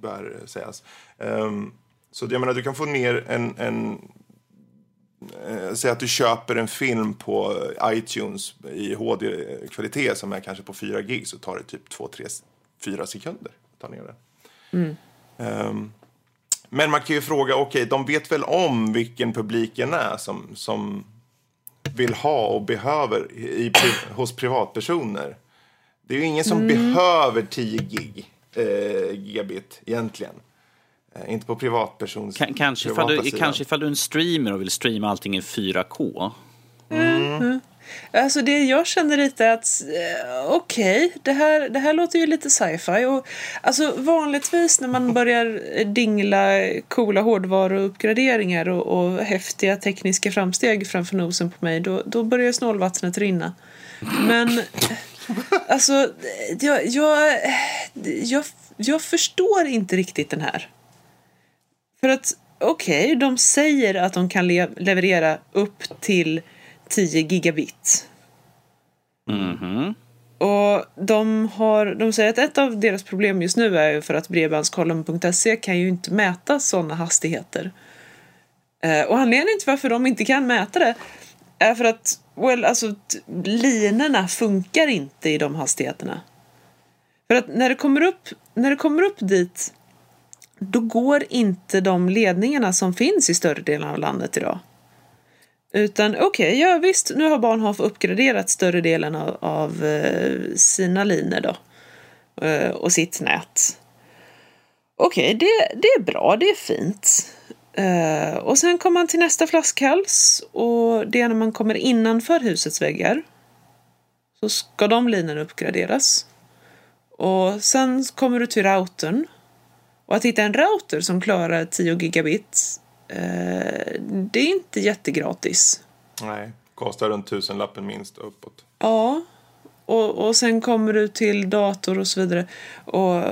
bör sägas. Ehm, så jag menar, du kan få ner en, en Säg att du köper en film på iTunes i HD-kvalitet som är kanske på 4 gig så tar det typ 2, 3, 4 sekunder att ta ner den. Ehm, men man kan ju fråga, okej, de vet väl om vilken publiken är som, som vill ha och behöver i, hos privatpersoner. Det är ju ingen som behöver 10 gig, eh, gigabit egentligen. Eh, inte på privatpersons Kan, kanske, ifall du, sidan. kanske ifall du är en streamer och vill streama allting i 4K. Alltså det jag känner lite att, eh, okej, det, här, det här låter ju lite sci-fi. Och, alltså vanligtvis när man börjar dingla coola hårdvaruuppgraderingar och, och häftiga tekniska framsteg framför nosen på mig, då, då börjar snålvattnet rinna. Men alltså, jag, jag, jag, jag förstår inte riktigt den här. För att okej, de säger att de kan le- leverera upp till 10 gigabit. Och de, har, de säger att ett av deras problem just nu är ju för att bredbandskollen.se kan ju inte mäta sådana hastigheter. Eh, och anledningen till varför de inte kan mäta det är för att well, alltså, linorna funkar inte i de hastigheterna. För att när det kommer upp, när det kommer upp dit då går inte de ledningarna som finns i större delen av landet idag. Utan okej, ja visst, nu har Bahnhof uppgraderat större delen av, av eh, sina linjer då. Eh, och sitt nät. Okej, det, det är bra, det är fint. Eh, och sen kommer man till nästa flaskhals och det är när man kommer innanför husets väggar. Så ska de linjerna uppgraderas. Och sen kommer du till routern. Och att hitta en router som klarar 10 gigabit, eh, det är inte jättegratis. Nej, kostar runt tusenlappen minst uppåt. Ja, och, och sen kommer du till dator och så vidare. Och,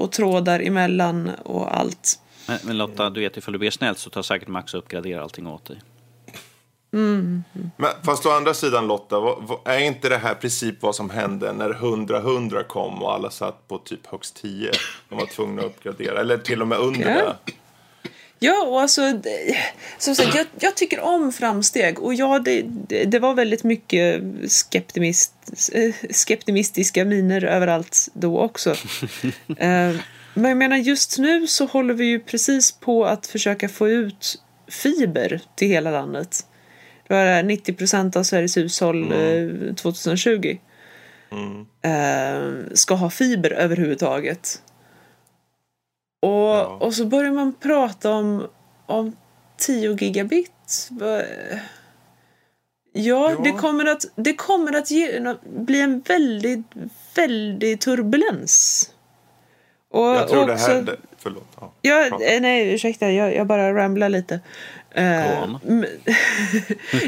och trådar emellan och allt. Men, men Lotta, du vet ifall du ber snällt så tar säkert Max och uppgraderar allting åt dig. Men, fast å andra sidan Lotta, är inte det här princip vad som hände när 100-100 kom och alla satt på typ högst 10? De var tvungna att uppgradera, eller till och med under Ja. det. Ja, och alltså, som sagt, jag, jag tycker om framsteg. Och ja, det, det, det var väldigt mycket skeptimist, eh, skeptimistiska miner överallt då också. Eh, Men jag menar, just nu så håller vi ju precis på att försöka få ut fiber till hela landet. Det var det här 90 procent av Sveriges hushåll eh, 2020 eh, ska ha fiber överhuvudtaget. Och, och så börjar man prata om, om 10 gigabit. Ja, Ja. Det, kommer att, det kommer att ge, bli en väldigt, väldigt turbulens. Och, Jag tror och det här... också- Det, förlåt. Ja. Ja, eh, nej, ursäkta, jag, jag bara ramblar lite. Eh,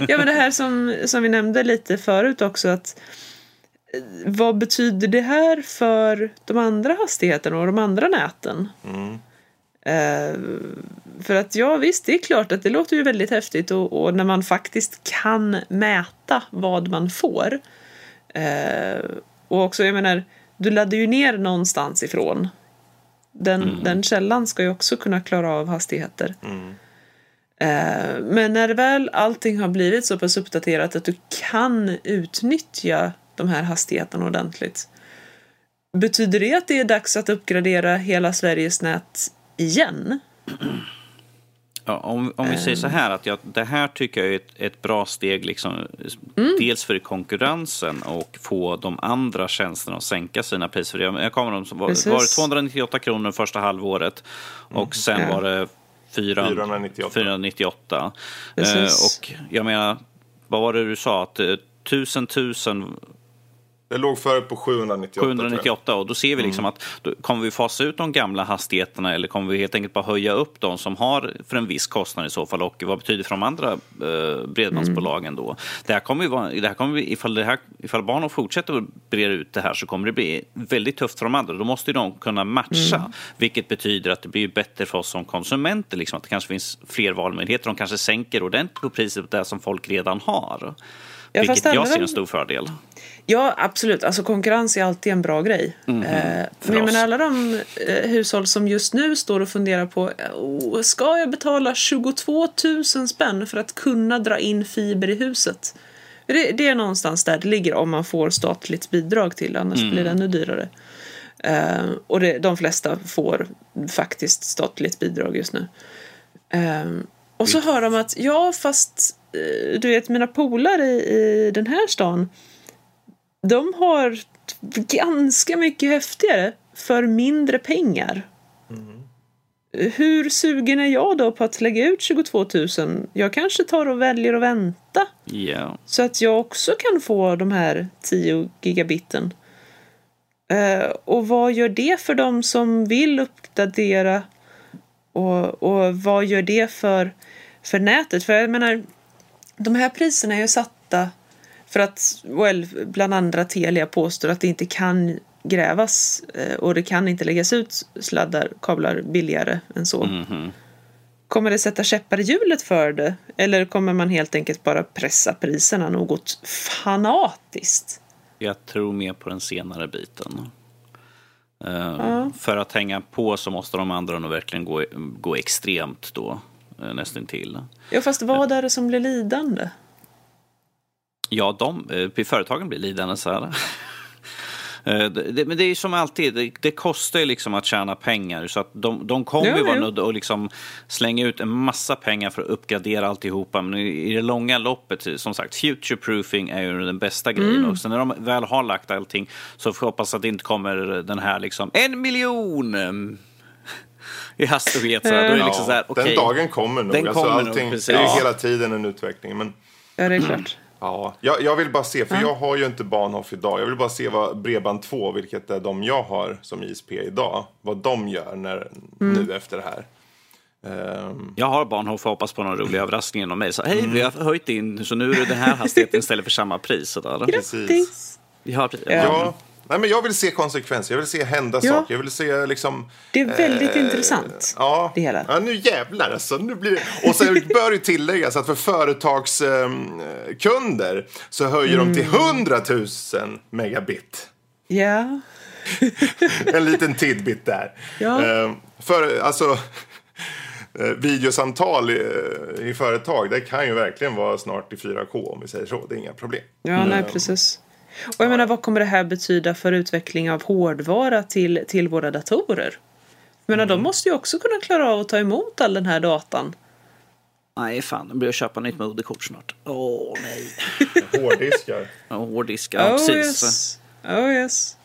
ja, men det här som, som vi nämnde lite förut också, att eh, vad betyder det här för de andra hastigheterna och de andra näten? Mm. Eh, för att ja, visst, det är klart att det låter ju väldigt häftigt och, och när man faktiskt kan mäta vad man får. Och också, jag menar, du laddar ju ner någonstans ifrån. Den, den källan ska ju också kunna klara av hastigheter. Mm. Eh, men när väl allting har blivit så pass uppdaterat att du kan utnyttja de här hastigheterna ordentligt. Betyder det att det är dags att uppgradera hela Sveriges nät igen? Ja, om, om vi säger så här, att jag, det här tycker jag är ett, ett bra steg, liksom, Mm. dels för konkurrensen och få de andra tjänsterna att sänka sina priser. Jag, jag kommer de som var, var det 298 kronor första halvåret och sen Ja. var det 4, 498. 498. Eh, Precis. och jag menar, vad var det du sa? Att eh, tusen tusen Det låg före på 798. tror jag. 798 och då ser vi liksom att då kommer vi fasa ut de gamla hastigheterna eller kommer vi helt enkelt bara höja upp de som har för en viss kostnad i så fall och vad betyder det för de andra eh, bredbandsbolagen då? Det här kommer ju vara, det här kommer vi, ifall, det här, ifall barnen fortsätter att breda ut det här så kommer det bli väldigt tufft för de andra. Då måste ju de kunna matcha, vilket betyder att det blir bättre för oss som konsumenter, liksom, att det kanske finns fler valmöjligheter. De kanske sänker ordentligt på priset på det som folk redan har. Ja, vilket jag ser en stor fördel. Ja, absolut. Alltså konkurrens är alltid en bra grej. Mhm. Eh, men, alla de eh, hushåll som just nu står och funderar på oh, ska jag betala 22 000 spänn för att kunna dra in fiber i huset? Det, det är någonstans där det ligger om man får statligt bidrag till, annars Mm. blir det ännu dyrare. Eh, och det, de flesta får faktiskt statligt bidrag just nu. Eh, och så hör de att ja, fast eh, du vet mina polare i, i den här stan de har ganska mycket häftigare för mindre pengar. Hur sugen är jag då på att lägga ut 22 000? Jag kanske tar och väljer att vänta Ja. så att jag också kan få de här 10 gigabiten. Eh, och vad gör det för de som vill uppdatera? Och, och vad gör det för, för nätet? För jag menar, de här priserna är ju satta för att, well, bland andra Telia påstår att det inte kan grävas eh, och det kan inte läggas ut sladdar, kablar billigare än så. Mhm. Kommer det sätta käppar i hjulet för det? Eller kommer man helt enkelt bara pressa priserna något fanatiskt? Jag tror mer på den senare biten. Eh, För att hänga på så måste de andra nog verkligen gå, gå extremt då, uh, nästan till. Ja, fast vad är det som blir lidande? Ja, de, uh, företagen blir lidande så här. Eh, det, men det är som alltid, det, det kostar ju liksom att tjäna pengar. Så att de, de kommer ju vara nödda att liksom slänga ut en massa pengar för att uppgradera alltihopa. Men i, det långa loppet, som sagt, future-proofing är ju den bästa grejen. Mm. Och sen när de väl har lagt allting så får jag hoppas att det inte kommer den här liksom en miljon mm, i hastighet. Så här. Då är det liksom så här, Den okej. dagen kommer nog. Den alltså, kommer nog, allting, precis. det är ju hela tiden en utveckling. Men Ja, det är klart. Ja, jag, jag vill bara se, för jag har ju inte Bahnhof idag. Jag vill bara se vad Bredband 2, vilket är de jag har som ISP idag, vad de gör när, nu efter det här. Ehm, Jag har Bahnhof och hoppas på någon rolig överraskning inom mig. Så hej, Mm. vi har höjt in så nu är det den här hastigheten istället för samma pris. Grattis! Ja, ja. Nej, men jag vill se konsekvenser, jag vill se hända Ja. saker. Jag vill se liksom... Det är väldigt eh, intressant. Ja. Det hela. ja, nu jävlar alltså. Nu blir det... Och sen bör det tilläggas att för företagskunder så höjer de till Mm. 100 000 megabit. Ja. En liten tidbit där. Ja. Eh, för alltså... eh, Videosamtal i, i företag, det kan ju verkligen vara snart i 4K om vi säger så. Det är inga problem. Ja, nej, precis. Och jag menar, vad kommer det här betyda för utveckling av hårdvara till, till våra datorer? Jag menar, de måste ju också kunna klara av att ta emot all den här datan. Nej, fan. Nu blir jag köpa nytt moderkort snart. Åh, nej. Hårddiskar. Ja, Hårddisk. Ja, oh precis. yes. Oh yes.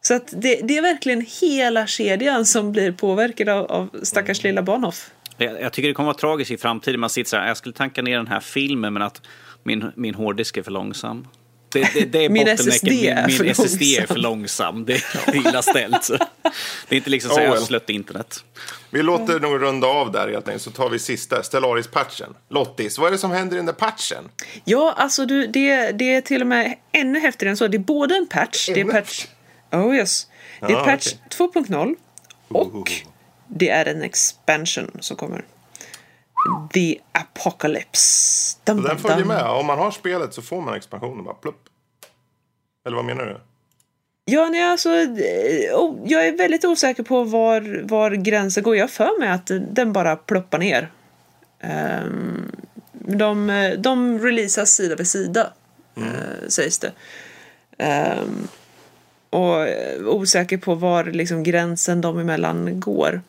Så att det, det är verkligen hela kedjan som blir påverkad av, av stackars lilla Bahnhof. Jag, jag tycker det kommer vara tragiskt i framtiden. Man sitter så här, jag skulle tanka ner den här filmen men att min, min hårddisk är för långsam. Det, det, det är Min. SSD är min, för min SSD är långsam. för långsam. Det är illa ställt. Det är inte liksom så Oh jag well. har slött internet. Vi låter nog runda av där helt enkelt, så tar vi sista, Stellaris-patchen. Lottis, vad är det som händer i den där patchen? Ja, alltså du, det, det är till och med ännu häftigare än så. Det är både en patch, det är patch... Oh yes. Det är Ja, patch okej. 2.0 och det är en expansion som kommer. The Apocalypse. Dum, den följer med. Om man har spelet så får man expansionen bara plupp. Eller vad menar du? Ja, nej, alltså, eh, jag är väldigt osäker på var, var gränsen går. Jag för mig att den bara ploppar ner. Ehm, de, de releasas sida vid sida, eh, sägs det. Ehm, och eh, osäker på var liksom, gränsen dem emellan går.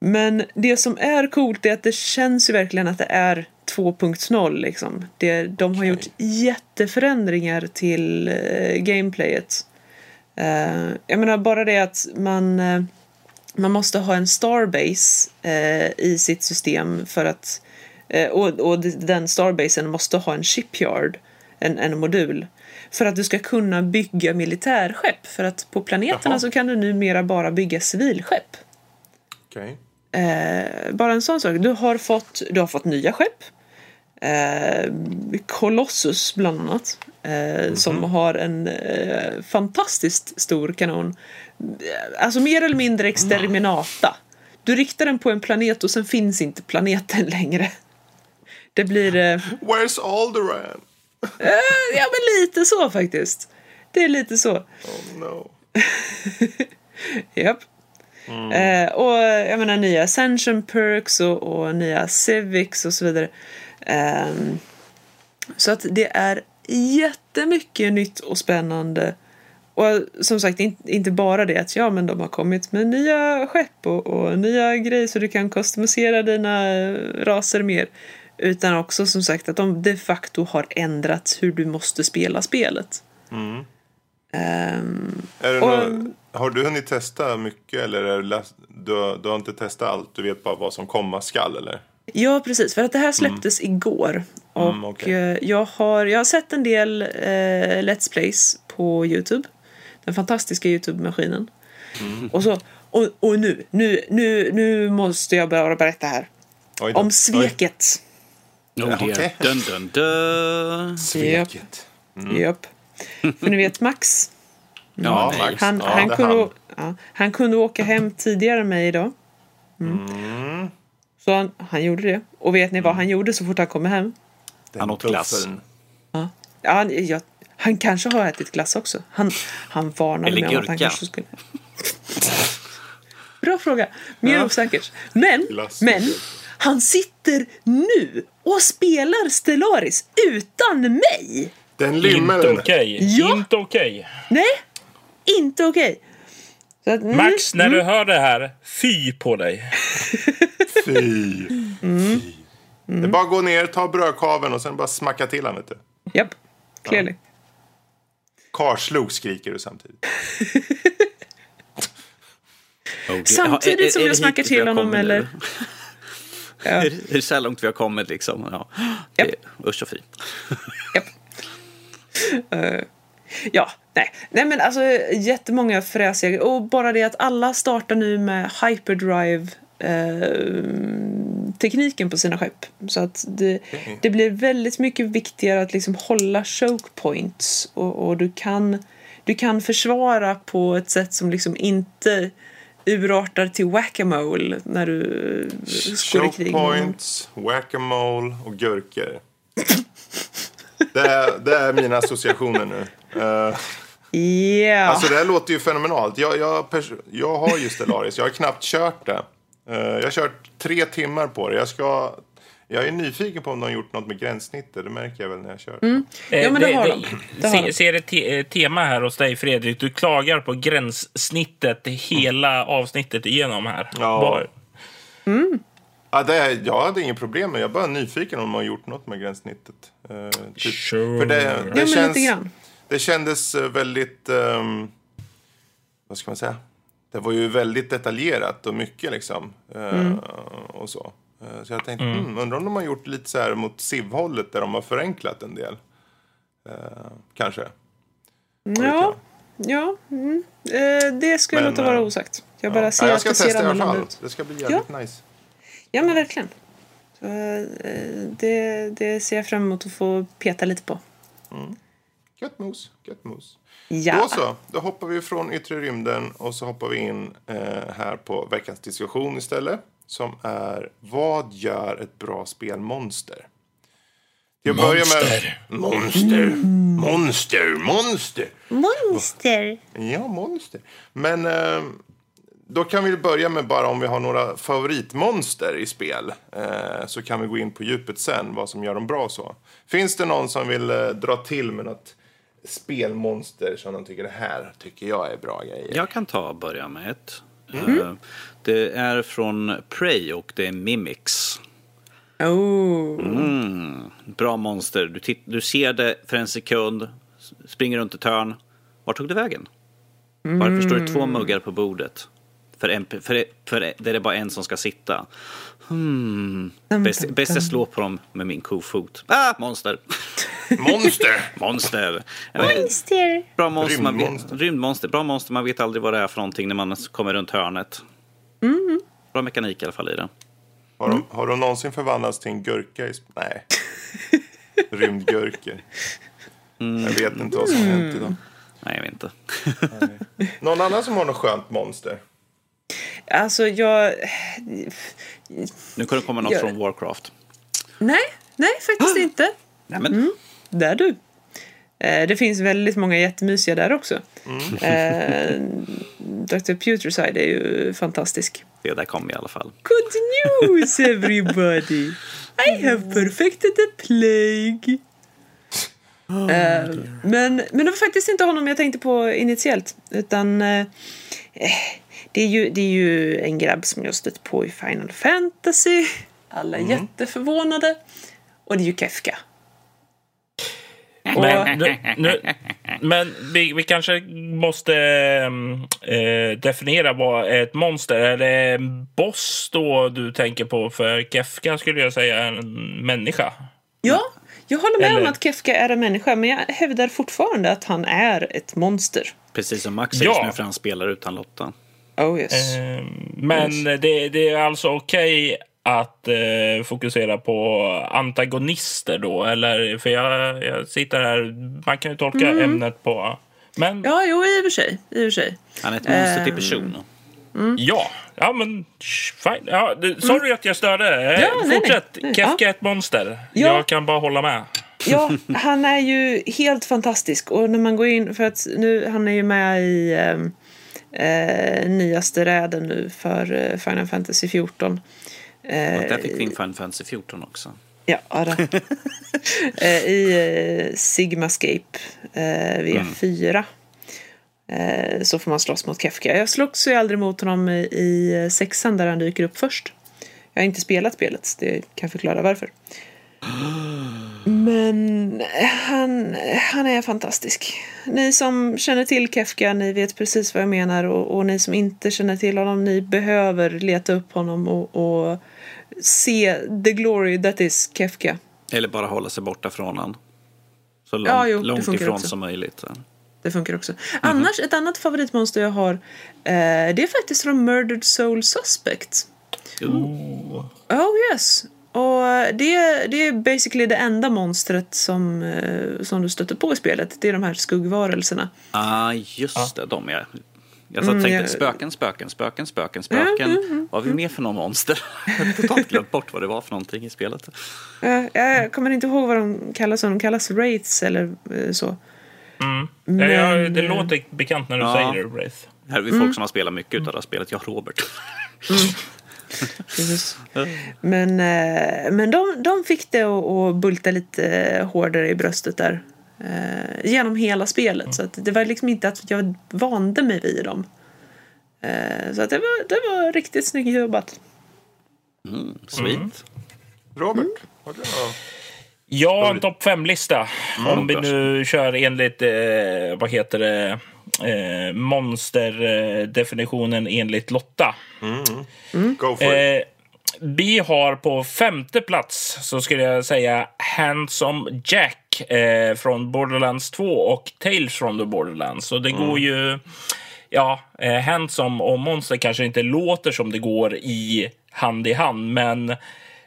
Men det som är coolt är att det känns ju verkligen att det är 2.0 liksom. Det, de har gjort jätteförändringar till eh, gameplayet. Eh, jag menar bara det att man, eh, man måste ha en starbase eh, i sitt system för att eh, och, och den starbasen måste ha en shipyard, en, en modul. För att du ska kunna bygga militärskepp. För att på planeterna Jaha. så kan du numera bara bygga civilskepp. Okej. Eh, bara en sån sak. Du har fått, du har fått nya skepp. Eh, Colossus bland annat. Eh, Som har en eh, fantastiskt stor kanon. Alltså mer eller mindre exterminata. Du riktar den på en planet och sen finns inte planeten längre. Det blir... Eh, Where's Alderaan? eh, ja men lite så faktiskt. Det är lite så. Oh no. Japp. Eh, och jag menar nya Ascension Perks och, och nya Civics och så vidare. Ehm, så att det är jättemycket nytt och spännande. Och som sagt, in, inte bara det att ja, men de har kommit med nya skepp och, och nya grejer så du kan customisera dina eh, raser mer. Utan också som sagt att de de facto har ändrat hur du måste spela spelet. Ehm, Är det Och- nå- har du hunnit testa mycket eller är du, har- du har inte testat allt? Du vet bara vad som komma skall eller? Ja, precis. För att det här släpptes igår. Och Mm, okej. eh, jag, har, jag har sett en del eh, Let's Plays på Youtube. Den fantastiska Youtube-maskinen. Mm. Och, så, och, och nu, nu, nu, nu måste jag bara berätta här. Oj. Om sveket. Oh, Ja, dear. okej. Dun, dun, dun. Oj, sveket. Japp. För ni vet Max. Ja, nej. Max. Han, ja, han, kunde, han. ja, han kunde åka hem tidigare än mig idag. Mm. Så han, han gjorde det. Och vet ni vad han gjorde så fort han kom hem? Den Han åt glass. Ja, han, ja, han kanske har ätit glass också. Han, han varnade Eller mig om att han kanske skulle... Bra fråga. Mer Ja. osäkert. Men, Glass. men han sitter nu och spelar Stellaris utan mig. Den Inte limmelen. okej. Ja. Inte okej. Nej, inte okej. Att, mm, Max, när du hör det här, fy på dig. Fy. Mm. Fy. Det är bara att gå ner, ta brödkaveln och sen bara smacka till han du. Japp, clearly. Karslok skriker du samtidigt. Oh, dear. Samtidigt Ja, är- som är jag hit till honom, eller? Ja. Är det- är det så här långt vi har kommit liksom? Ja. Är, usch och fy. Japp. Eh, ja, nej. Nej men alltså jättemånga fräsiga och bara det att alla startar nu med Hyperdrive eh, tekniken på sina skepp. Så att det, Okej. det blir väldigt mycket viktigare att liksom hålla choke points och, och du, kan, du kan försvara på ett sätt som liksom inte urartar till whack-a-mole när du går i krig. points, whack-a-mole och gurkor. Det är, det är mina associationer nu. Eh, Ja. Alltså det här låter ju fenomenalt. Jag, jag, jag har ju Stellaris, jag har knappt kört det. Eh, jag har kört tre timmar på det. Jag, ska, jag är nyfiken på om de har gjort något med gränssnittet. Det märker jag väl när jag kör. Ja, men det har de. Det har se, ser ett te, eh, tema här hos dig, Fredrik. Du klagar på gränssnittet hela avsnittet igenom här. Ja. Bara- Ja, det jag hade inget problem med Jag är bara nyfiken om de har gjort något med gränssnittet. Eh, typ. Sure. För det, Ja, det, men känns, lite grann. Det kändes eh, väldigt... ehm, vad ska man säga? Det var ju väldigt detaljerat och mycket liksom. eh, Mm. Och så. Eh, Så jag tänkte, mm. undrar om de har gjort lite så här mot SIV-hållet där de har förenklat en del. Eh, kanske. Ja, ja mm. det ska jag låta vara osagt. Jag bara Ja. ser Ja, jag att ska det ser testa alla annorlunda ut. Det ska bli jävligt nice. Ja, men verkligen. Så, det, det ser jag fram emot att få peta lite på. Gött mos, gött mos. Ja. Då så, då hoppar vi från yttre rymden och så hoppar vi in eh, här på veckans diskussion istället. Som är, vad gör ett bra spelmonster? Till att börja med... Monster! Monster! Monster! Monster! Ja, monster. Men eh, då kan vi börja med bara om vi har några favoritmonster i spel. Eh, så kan vi gå in på djupet sen, vad som gör dem bra så. Finns det någon som vill eh, dra till med något spelmonster som de tycker det här tycker jag är bra grejer? Jag kan ta och börja med ett. Eh, Det är från Prey och det är Mimics. Oh. Mm, bra monster. Du, titt- du ser det för en sekund, springer runt ett hörn. Var tog det vägen? Varför står det två muggar på bordet? För, en, för, för det är det bara en som ska sitta. Hmm. Bäst, bäst jag slår på dem med min kofot. Ah, monster! Monster! Monster! Monster! Bra monster, man vet, Rymdmonster. rymdmonster. Bra monster, man vet aldrig vad det är för någonting när man kommer runt hörnet. Bra mekanik i alla fall i det. Har de, har de någonsin förvandlats till en gurka? I, nej. Rymdgurkor. Jag vet inte vad som har hänt idag. Nej, jag vet inte. Någon annan som har något skönt monster? Alltså, jag... Nu kan det komma något Gör från Warcraft. Nej, nej, faktiskt inte. Nej, men, Där du. Eh, Det finns väldigt många jättemysiga där också. Eh, Dr. Putricide är ju fantastisk. Det där kom i alla fall. Good news everybody! I have perfected the plague. Eh, men, men det var faktiskt inte honom jag tänkte på initiellt. Utan eh, det, är ju, det är ju en grabb som jag stött på i Final Fantasy. Alla är jätteförvånade. Och det är ju Kefka. Men, nu, nu, men vi, vi kanske måste eh, definiera vad ett monster är. det en boss då du tänker på? För Kefka skulle jag säga är en människa. Ja, jag håller med Eller- om att Kefka är en människa, men jag hävdar fortfarande att han är ett monster. Precis som Max säger Ja. nu, för han spelar utan Lotta. Oh yes. Eh, men det, det är alltså okej att eh, fokusera på antagonister då? Eller, för jag, jag sitter här, man kan ju tolka ämnet på... Men ja, Ja, jo, i och för sig. I och för sig. Han är ett monster Ehm. till person. ja, men sh, fine. Ja, det, sorry att jag störde. Eh, Ja, Fortsätt. nej. Nej, Kefka ja. ett monster. Ja. Jag kan bara hålla med. Ja, han är ju helt fantastisk. Och när man går in, för att nu, han är ju med i ehm, eh, nyaste räden nu för eh, Final Fantasy 14. Eh, Och där fick vi in Final Fantasy 14 också. Ja, då. eh, I eh, Sigmascape eh, V4. Eh, så får man slåss mot Kefka. Jag slogs ju aldrig mot honom i, i sexan där han dyker upp först. Jag har inte spelat spelet, det kan förklara varför. Men han, han är fantastisk. Ni som känner till Kefka, ni vet precis vad jag menar. Och, och ni som inte känner till honom, ni behöver leta upp honom och, och se the glory that is Kefka. Eller bara hålla sig borta från han. Så långt, Ja, jo, långt ifrån också. som möjligt. Det funkar också. Annars, ett annat favoritmonster jag har, eh, det är faktiskt från Murdered Soul Suspect. Oh yes. Och det, det är basically det enda monstret som, eh, som du stöter på i spelet. Det är de här skuggvarelserna. Ah, just det, de är... Jag så Mm, tänkte jag- spöken, spöken, spöken, spöken, spöken. Vad har vi mer för någon monster? Jag har totalt glömt bort vad det var för någonting i spelet. Jag kommer inte ihåg vad de kallas. De kallas wraiths eller eh, så. Ja, Men, jag, det eh, låter bekant när du Ja. säger det, Wraith. Här har vi folk som har spelat mycket av det här spelet. Jag Robert. Precis. Men, eh, men de, de fick det att, bulta lite hårdare i bröstet där. Eh, genom hela spelet. Så att det var liksom inte att jag vande mig vid dem. Eh, så att det, var, det var riktigt snyggt jobbat. Mm, sweet. Robert? Har du några- Ja, en topp fem-lista. Om vi nu kör enligt, eh, vad heter det, eh, monsterdefinitionen enligt Lotta. Go for it. Eh, vi har på femte plats så skulle jag säga Handsome Jack eh, från Borderlands 2 och Tales from the Borderlands. Så det går ju... Ja, eh, Handsome och Monster kanske inte låter som det går i hand i hand, men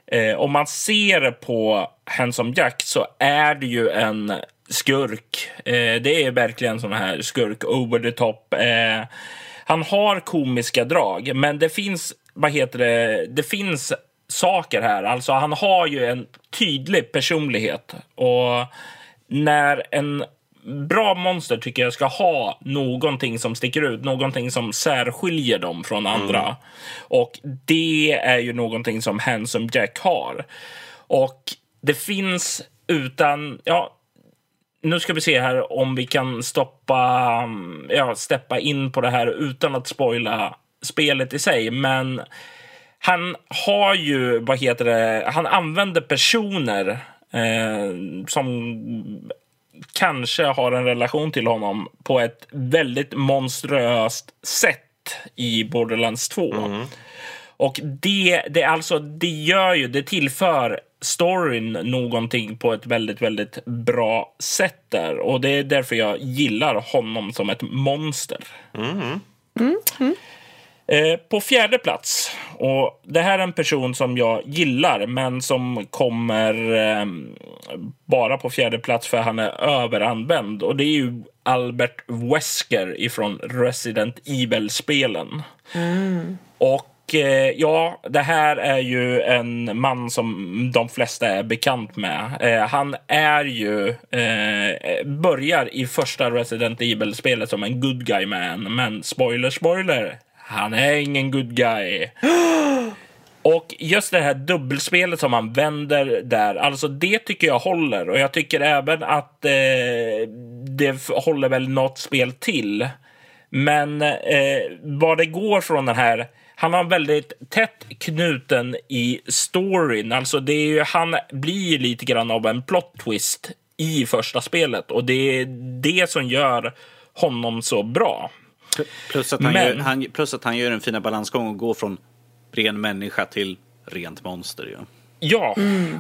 eh, om man ser på Handsome Jack så är det ju en skurk. Eh, det är verkligen sån här skurk over the top. Eh, han har komiska drag, men det finns, vad heter det, det finns saker här. Alltså han har ju en tydlig personlighet och när en bra monster tycker jag ska ha någonting som sticker ut, någonting som särskiljer dem från andra. Och det är ju någonting som Handsome Jack har. Och det finns utan, ja, nu ska vi se här om vi kan stoppa, mm, ja, steppa in på det här utan att spoila spelet i sig. Men han har ju, vad heter det, han använder personer eh, som kanske har en relation till honom på ett väldigt monstruöst sätt i Borderlands 2. Och det, det, alltså, det gör ju, det tillför storyn någonting på ett väldigt, väldigt bra sätt där. Och det är därför jag gillar honom som ett monster. Eh, på fjärde plats, och det här är en person som jag gillar men som kommer eh, bara på fjärde plats för han är överanvänd. Och det är ju Albert Wesker ifrån Resident Evil-spelen. Och eh, ja, det här är ju en man som de flesta är bekant med. Eh, han är ju, eh, börjar i första Resident Evil-spelet som en good guy man. Men spoiler, spoiler, han är ingen good guy. Och just det här dubbelspelet som han vänder där, alltså det tycker jag håller. Och jag tycker även att eh, det håller väl något spel till. Men eh, vad det går från den här... Han har väldigt tätt knuten i storyn. Alltså det är ju, han blir lite grann av en plot twist i första spelet. Och det är det som gör honom så bra. Plus att, han Men- gör, han, plus att han gör en fina balansgång och går från ren människa till rent monster. Ja. Ja,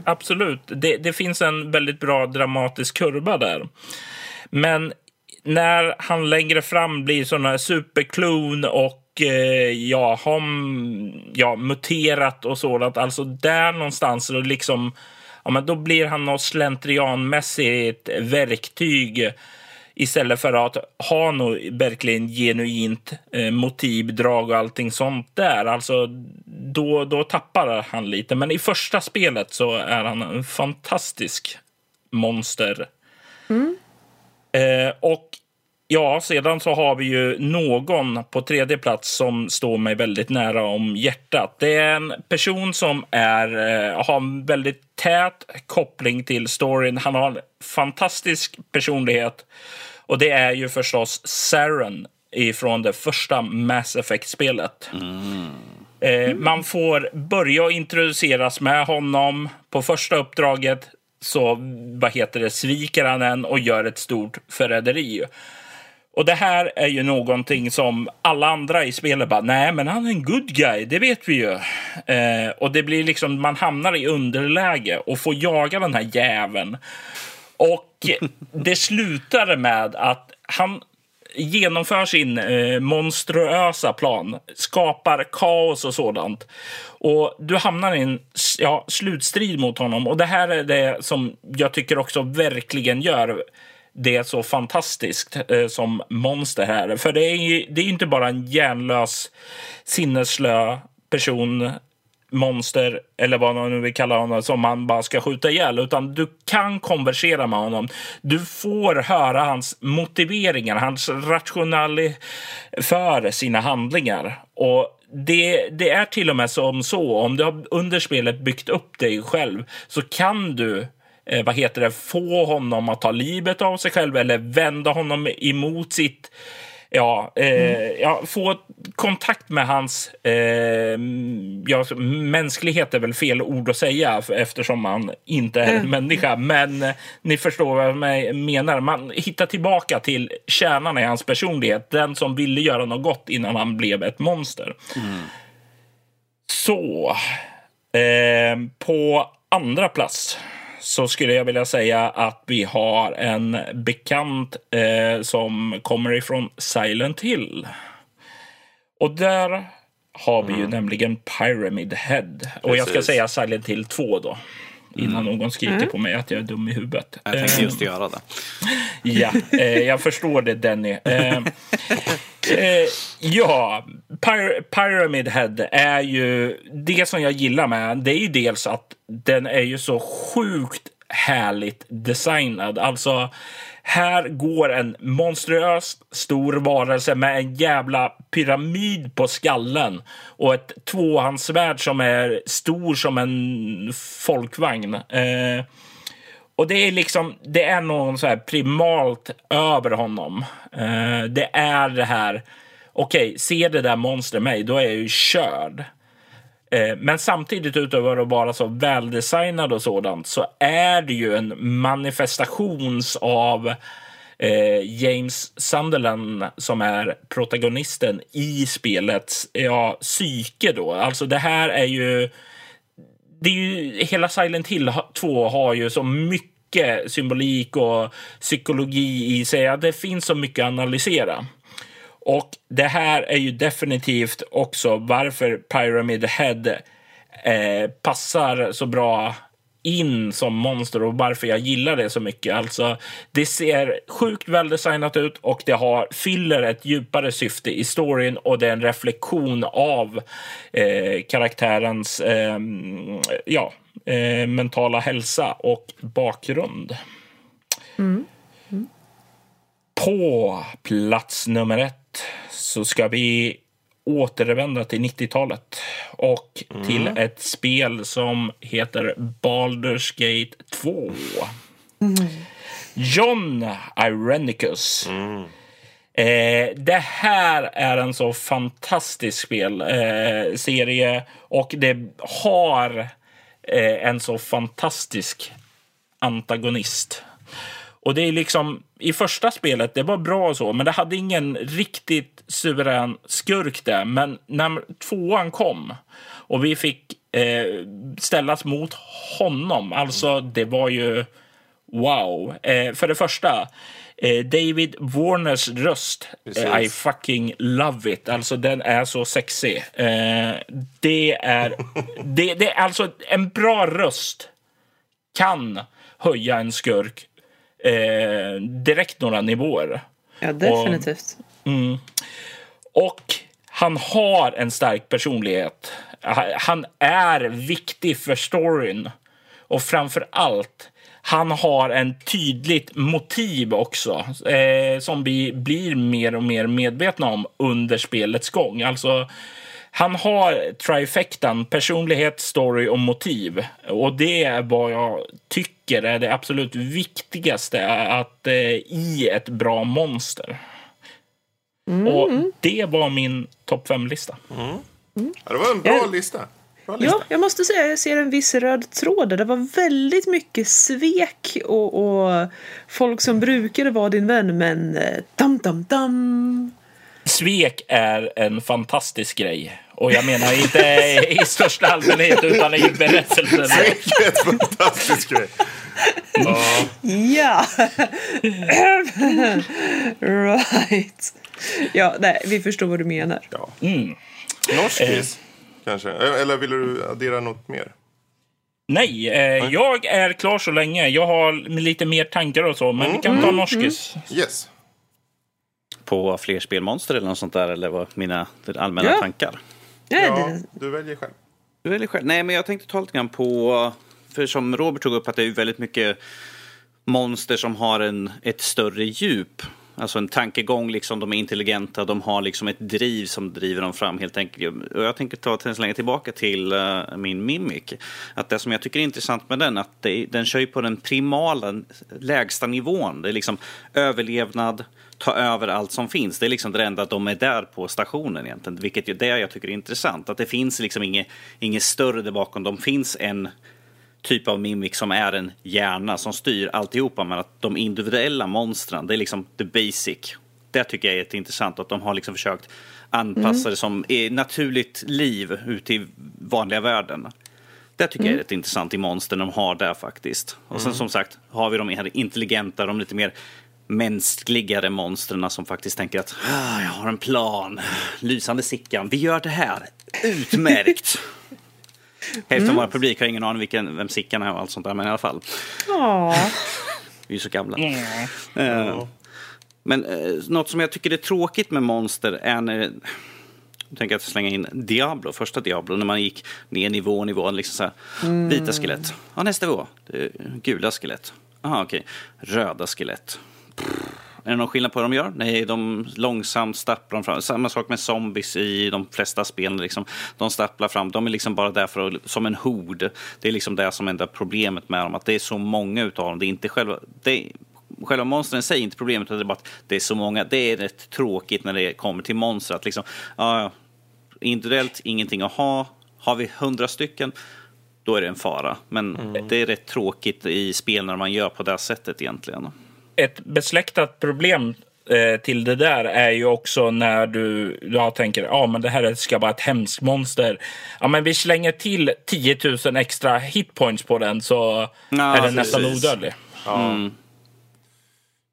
absolut. Det, det finns en väldigt bra dramatisk kurva där. Men när han längre fram blir sån här superklon och ja, har ja, muterat och sådant, alltså där någonstans så liksom, ja, men då blir han något slentrianmässigt verktyg istället för att ha något verkligen genuint eh, motivdrag och allting sånt där. Alltså, då, då tappar han lite. Men i första spelet så är han en fantastisk monster. Eh, och ja, sedan så har vi ju någon på tredje plats som står mig väldigt nära om hjärtat. Det är en person som är, eh, har en väldigt tät koppling till storyn. Han har en fantastisk personlighet. Och det är ju förstås Saren ifrån det första Mass Effect-spelet. Eh, man får börja introduceras med honom. På första uppdraget så vad heter det, sviker han en och gör ett stort förräderi. Och det här är ju någonting som alla andra i spelet bara, nej men han är en good guy, det vet vi ju. Eh, och det blir liksom, man hamnar i underläge och får jaga den här jäveln. Och det slutar med att han genomför sin eh, monstruösa plan, skapar kaos och sådant. Och du hamnar i en ja, slutstrid mot honom. Och det här är det som jag tycker också verkligen gör det är så fantastiskt eh, som monster här. För det är ju det är inte bara en hjärnlös, sinneslö person monster eller vad man nu vill kalla honom som man bara ska skjuta ihjäl. Utan du kan konversera med honom. Du får höra hans motiveringar, hans rationali för sina handlingar. Och det, det, är till och med som så, om du har under spelet byggt upp dig själv så kan du eh, vad heter det, få honom att ta livet av sig själv eller vända honom emot sitt ja, eh, mm. ja, få kontakt med hans... Eh, ja, mänsklighet är väl fel ord att säga eftersom man inte är en mm. människa. Men eh, ni förstår vad jag menar. Man hittar tillbaka till kärnan i hans personlighet. Den som ville göra något gott innan han blev ett monster. Mm. Så, eh, på andra plats så skulle jag vilja säga att vi har en bekant eh, som kommer ifrån Silent Hill. Och där har vi mm. ju nämligen Pyramid Head. Och jag ska säga Silent Hill 2 då. Innan mm. någon skriker mm. på mig att jag är dum i huvudet. Jag tänkte just eh, göra det. Ja, eh, jag förstår det Denny. Eh, eh, ja, Pyra Pyramid Head är ju det som jag gillar med Det är ju dels att den är ju så sjukt härligt designad. Alltså, här går en monstruös stor varelse med en jävla pyramid på skallen och ett tvåhandsvärd som är stor som en folkvagn. Eh, och det är liksom, det är någon så här primalt över honom. Eh, det är det här, okej, okay, ser det där monstret mig, då är jag ju körd. Eh, men samtidigt utöver att vara så väldesignad och sådant så är det ju en manifestations av eh, James Sunderland som är protagonisten i spelets ja, psyke då. Alltså det här är ju... Det är ju hela Silent Hill 2 har ju så mycket symbolik och psykologi i sig. Det finns så mycket att analysera. Och det här är ju definitivt också varför Pyramid Head eh, passar så bra in som monster och varför jag gillar det så mycket. Alltså, det ser sjukt väldesignat ut och det har, fyller ett djupare syfte i storyn och det är en reflektion av eh, karaktärens eh, ja, eh, mentala hälsa och bakgrund. Mm. Mm. På plats nummer ett så ska vi återvända till 90-talet och mm. till ett spel som heter Baldur's Gate 2. Mm. John Irenicus. Mm. Eh, det här är en så fantastisk spelserie eh, och det har eh, en så fantastisk antagonist. Och det är liksom i första spelet, det var bra och så, men det hade ingen riktigt suverän skurk där. Men när tvåan kom och vi fick eh, ställas mot honom, alltså det var ju wow. Eh, för det första, eh, David Warners röst, eh, I fucking love it. Alltså den är så sexig. Eh, det, är, det, det är alltså en bra röst kan höja en skurk eh, direkt några nivåer. Ja, definitivt. Och, mm, och han har en stark personlighet. Han är viktig för storyn. Och framför allt, han har en tydligt motiv också eh, som vi blir mer och mer medvetna om under spelets gång. Alltså, han har trifectan personlighet, story och motiv. Och det är vad jag tycker är det absolut viktigaste att, eh, i ett bra monster. Mm. Och det var min topp fem-lista. Mm. Mm. Ja, det var en bra ja. lista. Ja, jag måste säga jag ser en viss röd tråd där. Det var väldigt mycket svek och, och folk som brukade vara din vän men eh, dam, dam, dam. Svek är en fantastisk grej. Och jag menar inte i största allmänhet utan i berättelsen. En fantastisk grej. Ja! right. Ja, nej, vi förstår vad du menar. Ja. Norskis, kanske? Eller vill du addera något mer? Nej, eh, jag är klar så länge. Jag har lite mer tankar och så, men vi kan ta norskis. Yes. På fler spelmonster eller något sånt där, eller vad mina allmänna Ja. tankar? Ja, du väljer själv. Du väljer själv. Nej, men jag tänkte ta lite grann på... För som Robert tog upp att det är väldigt mycket monster som har en, ett större djup. Alltså en tankegång, liksom, de är intelligenta, de har liksom ett driv som driver dem fram helt enkelt. Och jag tänker ta till slänga tillbaka till eh, min Mimic. Att det som jag tycker är intressant med den, att det, den kör ju på den primala, lägsta nivån. Det är liksom överlevnad, ta över allt som finns. Det är liksom det enda att de är där på stationen egentligen. Vilket är det jag tycker är intressant. Att det finns liksom inget, inget större där bakom. De finns en typ av mimik som är en hjärna som styr alltihopa. Men att de individuella monstren, det är liksom the basic. Det tycker jag är jätteintressant. Att de har liksom försökt anpassa det som är naturligt liv ute i vanliga världen. Det tycker jag är rätt intressant i monstren de har där faktiskt. Och sen som sagt har vi de här intelligenta, de lite mer mänskligare monstren som faktiskt tänker att ah, jag har en plan. Lysande Sickan, vi gör det här. Utmärkt! Hälften av vår publik har ingen aning vilken, vem Sickan är och allt sånt där, men i alla fall. Vi är så gamla. Eh, Men eh, något som jag tycker är tråkigt med monster är när... Jag tänker att slänga in Diablo, första Diablo, när man gick ner nivå, nivå, liksom så här, vita skelett. Ja, nästa nivå, gula skelett. Aha, okej. Röda skelett. Är det någon skillnad på vad de gör? Nej, de långsamt stapplar de fram. Samma sak med zombies i de flesta spelen. Liksom. De stapplar fram. De är liksom bara där för att, som en hord. Det är liksom det som är problemet med dem. Att det är så många utav dem. Det är inte själva... Det Själva monstren i sig är inte problemet, utan det är bara att det är så många. Det är rätt tråkigt när det kommer till monster. Att liksom, ja, individuellt, ingenting att ha. Har vi hundra stycken, då är det en fara. Men det är rätt tråkigt i spel när man gör på det sättet egentligen. Ett besläktat problem eh, till det där är ju också när du, jag tänker ja men det här ska vara ett hemskt monster. Ja men vi slänger till 10 000 extra hitpoints på den så Ja, är den nästan odödlig. Ja.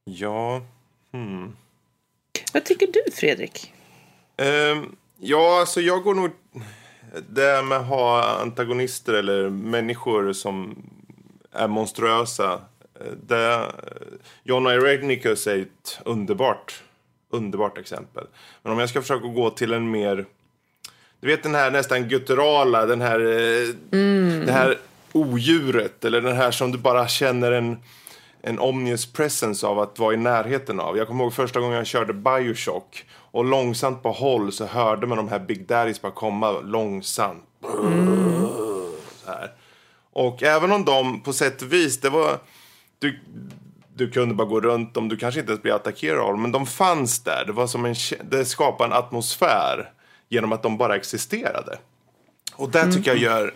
Ja. Vad tycker du, Fredrik? Ehm, ja, alltså jag går nog... Det här med att ha antagonister eller människor som är monstruösa. Det, John Irenicus är ett underbart, underbart exempel. Men om jag ska försöka gå till en mer... Du vet den här nästan gutturala, den här, eh, det här odjuret. Eller den här som du bara känner en, en omnius presence av att vara i närheten av. Jag kommer ihåg första gången jag körde Bioshock. Och långsamt på håll så hörde man de här Big Daddies bara komma långsamt. Här. Och även om de på sätt och vis, det var... Du, du kunde bara gå runt dem, du kanske inte ens blev attackerad av dem. Men de fanns där. Det, var som en, det skapade en atmosfär genom att de bara existerade. Och det tycker jag gör,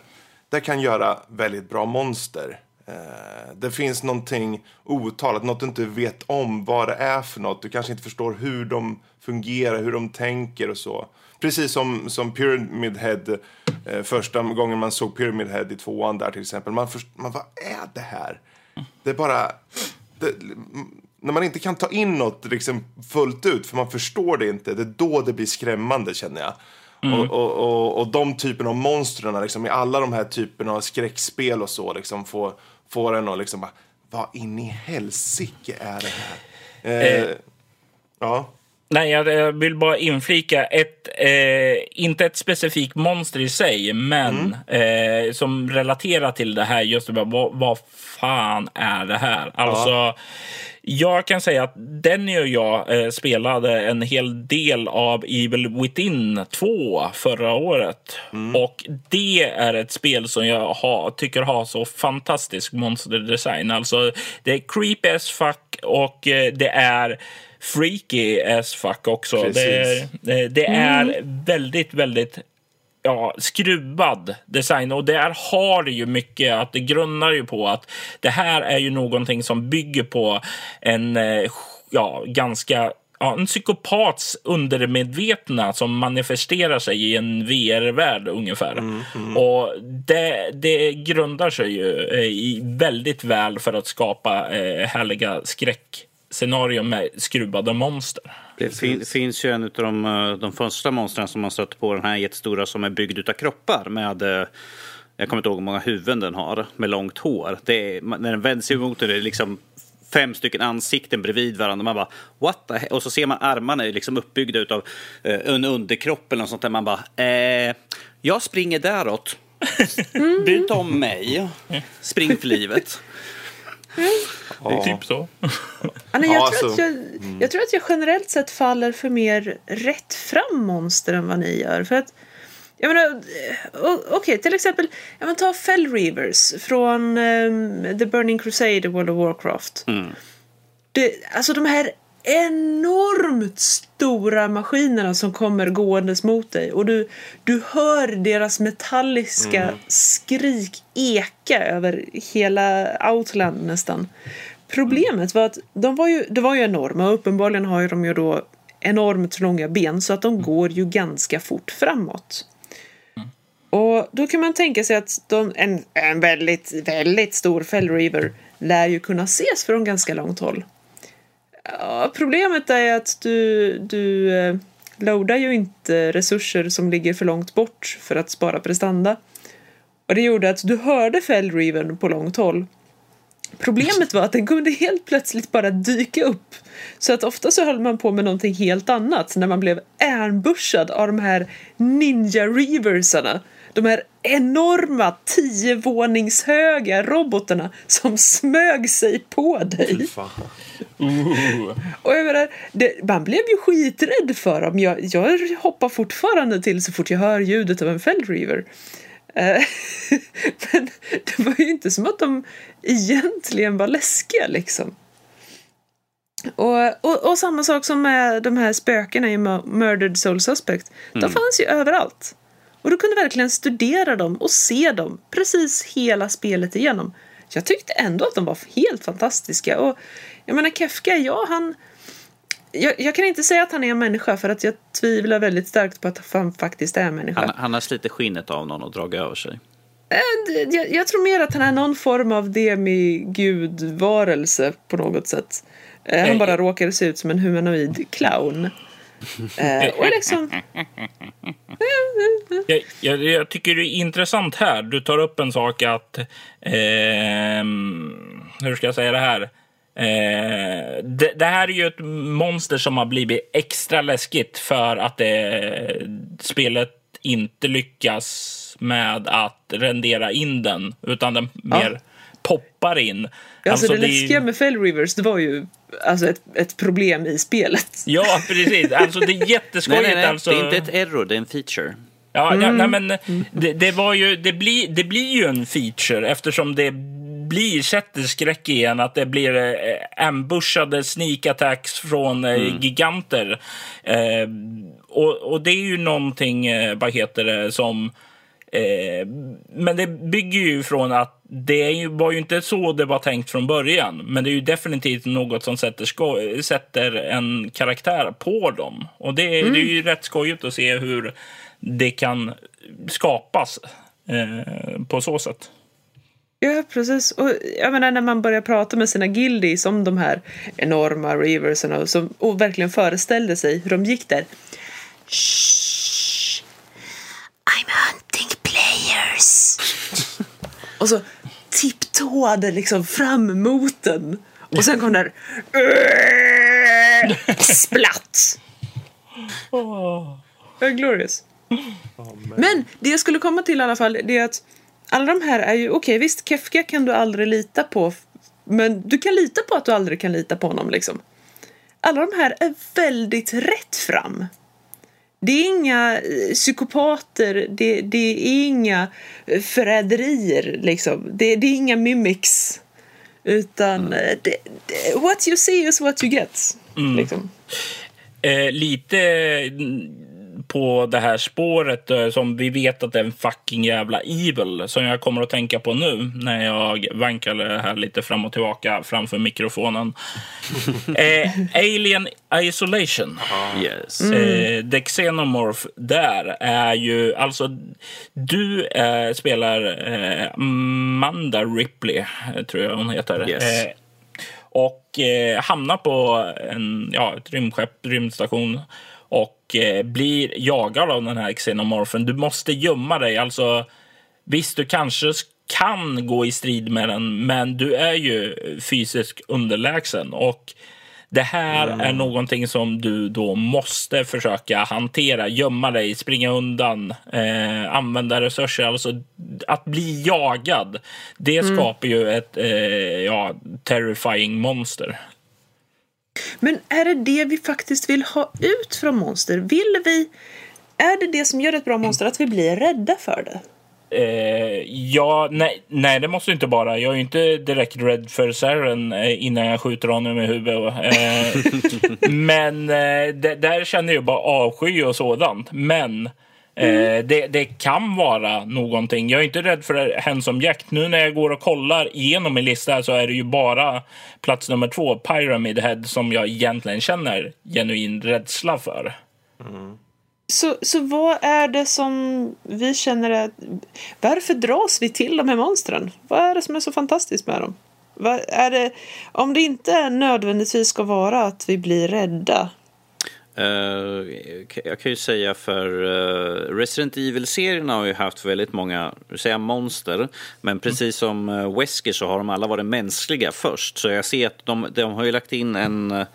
det kan göra väldigt bra monster. Eh, det finns någonting outtalat, något du inte vet om vad det är för något. Du kanske inte förstår hur de fungerar, hur de tänker och så. Precis som, som Pyramid Head, eh, första gången man såg Pyramid Head i tvåan där till exempel. Man, först, man vad är det här? Det är bara... Det, när man inte kan ta in något liksom fullt ut, för man förstår det inte, det är då det blir skrämmande känner jag. Och, och, och, och de typerna av monstren liksom, i alla de här typerna av skräckspel och så liksom, får, får en att liksom bara, vad in i helsike är det här? Eh, Eh. Ja. Nej, jag vill bara inflika ett, eh, inte ett specifikt monster i sig, men eh, som relaterar till det här. Just det, vad, vad fan är det här? Alltså, jag kan säga att Denny och jag eh, spelade en hel del av Evil Within 2 förra året. Och det är ett spel som jag har, tycker har så fantastisk monsterdesign. Alltså, det är creepy as fuck och eh, det är freaky as fuck också. Det är, Precis. det, det är väldigt, väldigt ja, skruvad design. Och där har det ju mycket att det grundar ju på att det här är ju någonting som bygger på en eh, ja, ganska ja, en psykopats undermedvetna som manifesterar sig i en VR-värld ungefär. Mm, Och det, det grundar sig ju eh, i väldigt väl för att skapa eh, härliga skräckscenarier med skruvade monster. Det fin, finns ju en av de, eh, de första monstren som man stött på, den här jättestora som är byggd av kroppar med eh, jag kommer inte ihåg hur många huvuden den har med långt hår. Det är, när den vänder sig mot den är det liksom fem stycken ansikten bredvid varandra. Man bara what the he-? Och så ser man armarna är liksom uppbyggda av eh, en underkropp eller något sånt där. Man bara eh, jag springer däråt. Bry inte om mig. Spring för livet. Ja. Typ så. Ja, nej, jag, Ja, tror alltså, att jag, jag tror att jag generellt sett faller för mer rätt fram monster än vad ni gör. För att, jag menar, eh, okej, till exempel, jag menar, ta Fell Reavers från ehm, The Burning Crusade i World of Warcraft. Det, alltså de här enormt stora maskinerna som kommer gåendes mot dig och du, du hör deras metalliska skrik eka över hela Outland nästan. Problemet var att de var ju, det var ju enorma och uppenbarligen har ju de ju då enormt långa ben så att de går ju ganska fort framåt. Och då kan man tänka sig att de, en, en väldigt, väldigt stor fellriver lär ju kunna ses från ganska långt håll. Ja, problemet är att du, du eh, loadar ju inte resurser som ligger för långt bort för att spara prestanda. Och det gjorde att du hörde fellriven på långt håll. Problemet var att den kunde helt plötsligt bara dyka upp. Så att ofta så höll man på med någonting helt annat när man blev ambushad av de här ninja reaversarna. De här enorma tiovåningshöga robotarna som smög sig på dig. Fan. Och jag menar, det, man blev ju skiträdd för dem. Jag, jag hoppar fortfarande till så fort jag hör ljudet av en Feldreaver. Eh, Men det var ju inte som att de egentligen var läskiga liksom. Och, och, och samma sak som med de här spökena i Mu- Murdered Soul Suspect. De fanns ju överallt. Och du kunde verkligen studera dem och se dem precis hela spelet igenom. Jag tyckte ändå att de var helt fantastiska. Och jag menar Kefka, ja han... Jag, jag kan inte säga att han är en människa för att jag tvivlar väldigt starkt på att han faktiskt är en människa. Han, han har slitit skinnet av någon och dragit över sig. Eh, Jag, jag tror mer att han är någon form av demigudvarelse på något sätt. Eh, Han Eh, bara råkar se ut som en humanoid clown. Eh, och liksom... Jag, jag, jag tycker det är intressant här. Du tar upp en sak att... ehm, hur ska jag säga det här? Eh, det, det här är ju ett monster som har blivit extra läskigt för att det, spelet inte lyckas med att rendera in den. Utan den mer poppar in. Alltså, det är ju- läskiga med Fell Rivers, det var ju alltså ett, ett problem i spelet. Ja, precis. Alltså det är Nej, jätteskojigt. nej, nej. Alltså. Det är inte ett error, det är en feature. Ja, ja nej, men det, det var ju, det blir, det blir ju en feature eftersom det blir, sätter skräck igen att det blir eh, ambushade sneak attacks från eh, giganter. Eh, och, och det är ju någonting, eh, vad heter det, som Eh, men det bygger ju från att det var ju inte så det var tänkt från början. Men det är ju definitivt något som sätter, sko- sätter en karaktär på dem. Och det, det är ju rätt skojigt att se hur det kan skapas eh, på så sätt. Ja, precis. Och jag menar när man börjar prata med sina guildies om de här enorma reverserna och, som, och verkligen föreställde sig hur de gick där. Shh. I'm hunting players. och så tipptåade liksom fram mot den. Och sen kom där splatt. Ja, glorious. Men det jag skulle komma till i alla fall, det är att alla de här är ju, okej visst, Kefka kan du aldrig lita på, men du kan lita på att du aldrig kan lita på honom liksom. Alla de här är väldigt rätt fram. Det är inga eh, psykopater, det, det är inga eh, förräderier liksom. Det, det är inga mimics. Utan eh, det, det, what you see is what you get. Liksom. Eh, lite mm, på det här spåret eh, som vi vet att det är en fucking jävla evil som jag kommer att tänka på nu när jag vankar här lite fram och tillbaka framför mikrofonen. eh, Alien Isolation. Yes. Eh, The Xenomorph där är ju alltså du eh, spelar eh, Manda Ripley, eh, tror jag hon heter. Yes. Eh, och eh, hamnar på en, ja, ett rymdskepp, rymdstation och eh, blir jagad av den här xenomorfen. Du måste gömma dig. Alltså, visst, du kanske kan gå i strid med den, men du är ju fysiskt underlägsen. Och det här är någonting som du då måste försöka hantera, gömma dig, springa undan, eh, använda resurser. Alltså att bli jagad, det skapar ju ett eh, ja, terrifying monster. Men är det det vi faktiskt vill ha ut från monster? Vill vi... Är det det som gör ett bra monster att vi blir rädda för det? Eh, ja, nej, nej, det måste inte vara. Jag är ju inte direkt rädd för Saren eh, innan jag skjuter honom i huvudet. Eh, men eh, det, där känner jag bara avsky och sådant. Men eh, det, det kan vara någonting. Jag är inte rädd för hensomjakt. Nu när jag går och kollar igenom min lista så är det ju bara plats nummer två, Pyramid Head, som jag egentligen känner genuin rädsla för. Så, så vad är det som vi känner att... Varför dras vi till de här monstren? Vad är det som är så fantastiskt med dem? Vad är det, om det inte nödvändigtvis ska vara att vi blir rädda. Eh, jag kan ju säga för uh, Resident Evil-serierna har ju haft väldigt många säga monster. Men precis som uh, Wesker så har de alla varit mänskliga först. Så jag ser att de, de har ju lagt in en...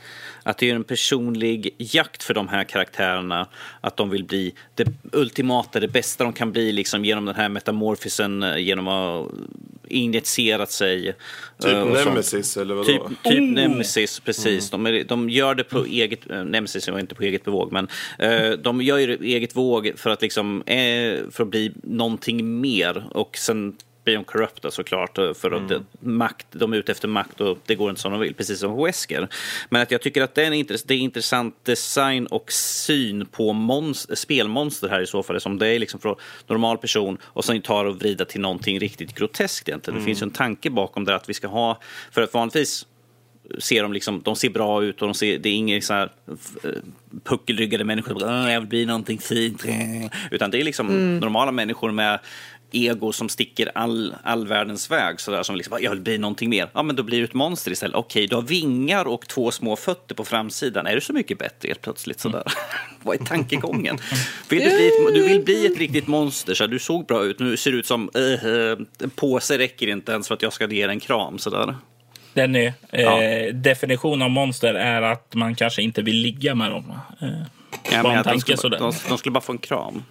Att det är en personlig jakt för de här karaktärerna. Att de vill bli det ultimata, det bästa de kan bli liksom, genom den här metamorfisen, genom att injicerat sig. Typ eh, och som- Nemesis eller vadå? Typ, typ Nemesis, precis. De, är, de gör det på eget... eh, Nemesis var inte på eget bevåg, men eh, de gör ju det på eget våg för att, liksom, eh, för att bli någonting mer. Och sen blir de korrupta såklart, eh, för att det, makt, de är ute efter makt och det går inte som de vill, precis som Wesker. Men att jag tycker att det är en intress- det är intressant design och syn på monst- spelmonster här i så fall. Som det är liksom från normal person och sen tar och vrida till någonting riktigt groteskt egentligen. Det finns ju en tanke bakom det att vi ska ha, för att vanligtvis ser de liksom, de ser bra ut och de ser, det är inga så här eh, puckelryggade människor som "Åh, jag vill bli någonting fint. Utan det är liksom normala människor med ego som sticker all, all världens väg. Så där, som liksom, jag vill bli någonting mer. Ja, men då blir du ett monster istället. Okej, du har vingar och två små fötter på framsidan. Är du så mycket bättre helt plötsligt? Sådär. Vad är tankegången? Vill du, bli ett, du vill bli ett riktigt monster. Så du såg bra ut. Nu ser du ut som eh, eh, en påse räcker inte ens för att jag ska ge dig en kram. Sådär. Denny, eh, Ja. definition av monster är att man kanske inte vill ligga med dem. Eh, Ja, bara en de, skulle, sådär. de, de skulle bara få en kram.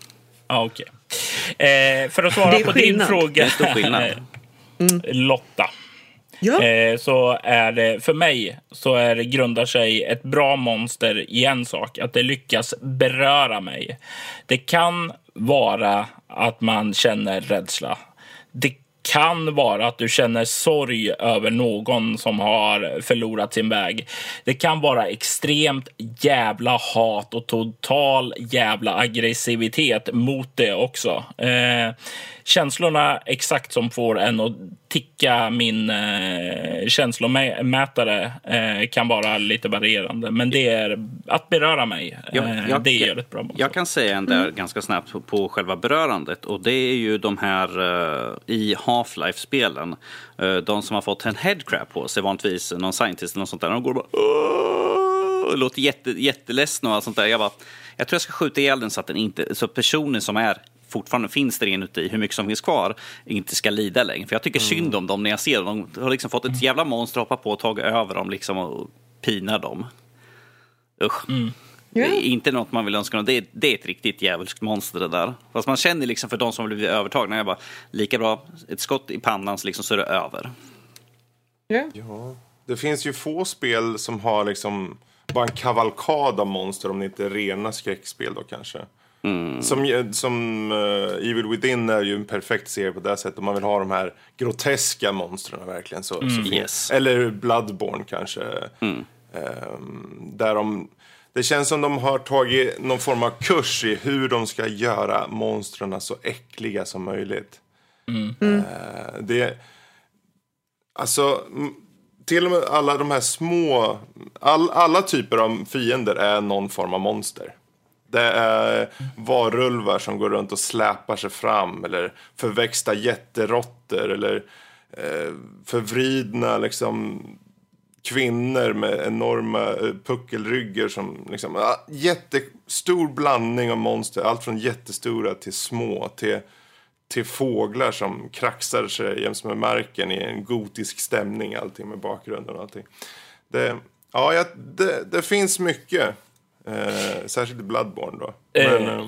Ja, okej. Eh, för att svara på din fråga, Det är stor skillnad. Lotta. Ja. Eh, så är det för mig så är det grundar sig ett bra monster i en sak, att det lyckas beröra mig. Det kan vara att man känner rädsla. Det kan vara att du känner sorg över någon som har förlorat sin väg. Det kan vara extremt jävla hat och total jävla aggressivitet mot det också. Eh, känslorna exakt som får en att ticka min eh, känslomätare eh, kan vara lite varierande. Men det är att beröra mig. Eh, det gör ett bra monster. Jag kan säga en där ganska snabbt på, på själva berörandet. Och det är ju de här eh, i Half-Life-spelen. eh, de som har fått en headcrab på sig, vanligtvis någon scientist eller något sånt där. De går bara och låter jätte, jätteledsen och allt sånt där. Jag, bara, jag tror jag ska skjuta ihjäl den så att den inte, så personen som är fortfarande finns där inuti, hur mycket som finns kvar, inte ska lida längre. För jag tycker synd om dem när jag ser dem. De har liksom fått ett jävla monster hoppa på och tagit över dem liksom och pinar dem. Usch. Det är inte något man vill önska. Det är, det är ett riktigt djävulskt monster det där. Fast man känner liksom för de som har blivit övertagna, jag bara, lika bra ett skott i pannan så, liksom, så är det över. Ja. Det finns ju få spel som har liksom bara en kavalkad av monster om det inte är rena skräckspel då kanske. Som, som eh, Evil Within är ju en perfekt serie på det sättet. Om man vill ha de här groteska monstren verkligen. Så, så finns- Yes. Eller Bloodborne kanske. Ehm, där de, det känns som de har tagit någon form av kurs i hur de ska göra monstren så äckliga som möjligt. Mm. det, alltså, till och med alla de här små, all, alla typer av fiender är någon form av monster. Det är varulvar som går runt och släpar sig fram eller förväxta jätteråttor eller eh, förvridna liksom kvinnor med enorma eh, puckelryggar som liksom, jättestor blandning av monster. Allt från jättestora till små till, till fåglar som kraxar sig jäms med marken i en gotisk stämning. Allting med bakgrunden och allting. Det, ja, det, det finns mycket. Eh, särskilt Bloodborne då. Men, eh,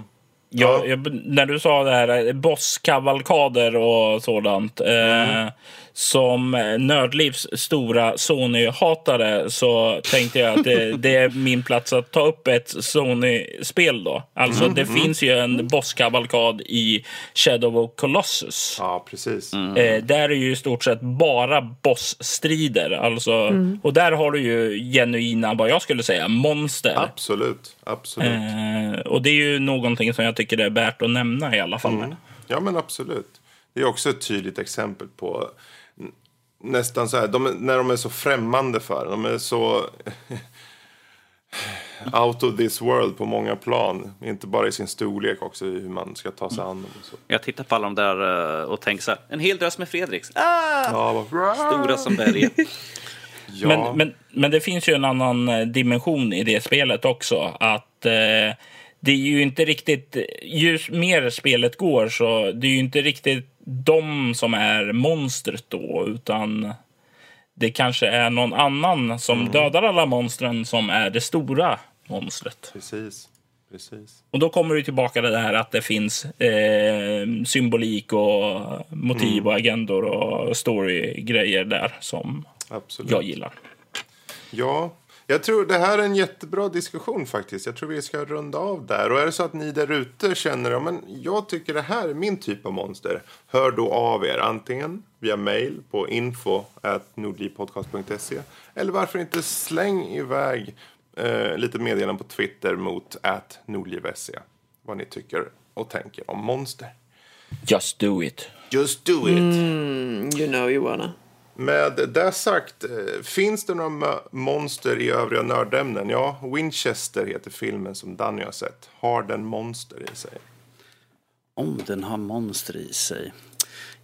ja, ja. när du sa det här, eh, bosskavalkader och sådant. Mm. Eh, som Nördlivs stora Sony-hatare så tänkte jag att det, det, är min plats att ta upp ett Sony-spel då. Alltså mm, det mm. finns ju en bosskavalkad i Shadow of Colossus. Ja, precis. Mm. Eh, där är ju i stort sett bara bossstrider. Alltså, mm. Och där har du ju genuina, vad jag skulle säga, monster. Absolut, absolut. Eh, och det är ju någonting som jag tycker är värt att nämna i alla fall. Mm. Ja, men absolut. Det är också ett tydligt exempel på nästan så här, de, när de är så främmande för De är så out of this world på många plan. Inte bara i sin storlek också, hur man ska ta sig an dem. Och så. Jag tittar på alla de där eh, och tänker så här, en hel drös med Fredriks. Ah! Ja, Stora som berget. ja. men, men, men det finns ju en annan eh, dimension i det spelet också. Att eh, det är ju inte riktigt, ju mer spelet går så det är ju inte riktigt de som är monstret då, utan det kanske är någon annan som mm. dödar alla monstren som är det stora monstret. Precis. Precis. Och då kommer du tillbaka till det här att det finns eh, symbolik och motiv mm. och agendor och storygrejer där som Absolut. jag gillar. Ja, jag tror det här är en jättebra diskussion faktiskt. Jag tror vi ska runda av där. Och är det så att ni där ute känner att ja, jag tycker det här är min typ av monster. Hör då av er antingen via mail på info nordlivpodcast.se eller varför inte släng iväg eh, lite meddelanden på Twitter mot at nordliv.se vad ni tycker och tänker om monster. Just do it. Just do it. Mm, you know you wanna. Med det sagt, eh, finns det några monster i övriga nördämnen? Ja, Winchester heter filmen som Danny har sett. Har den monster i sig? Om den har monster i sig?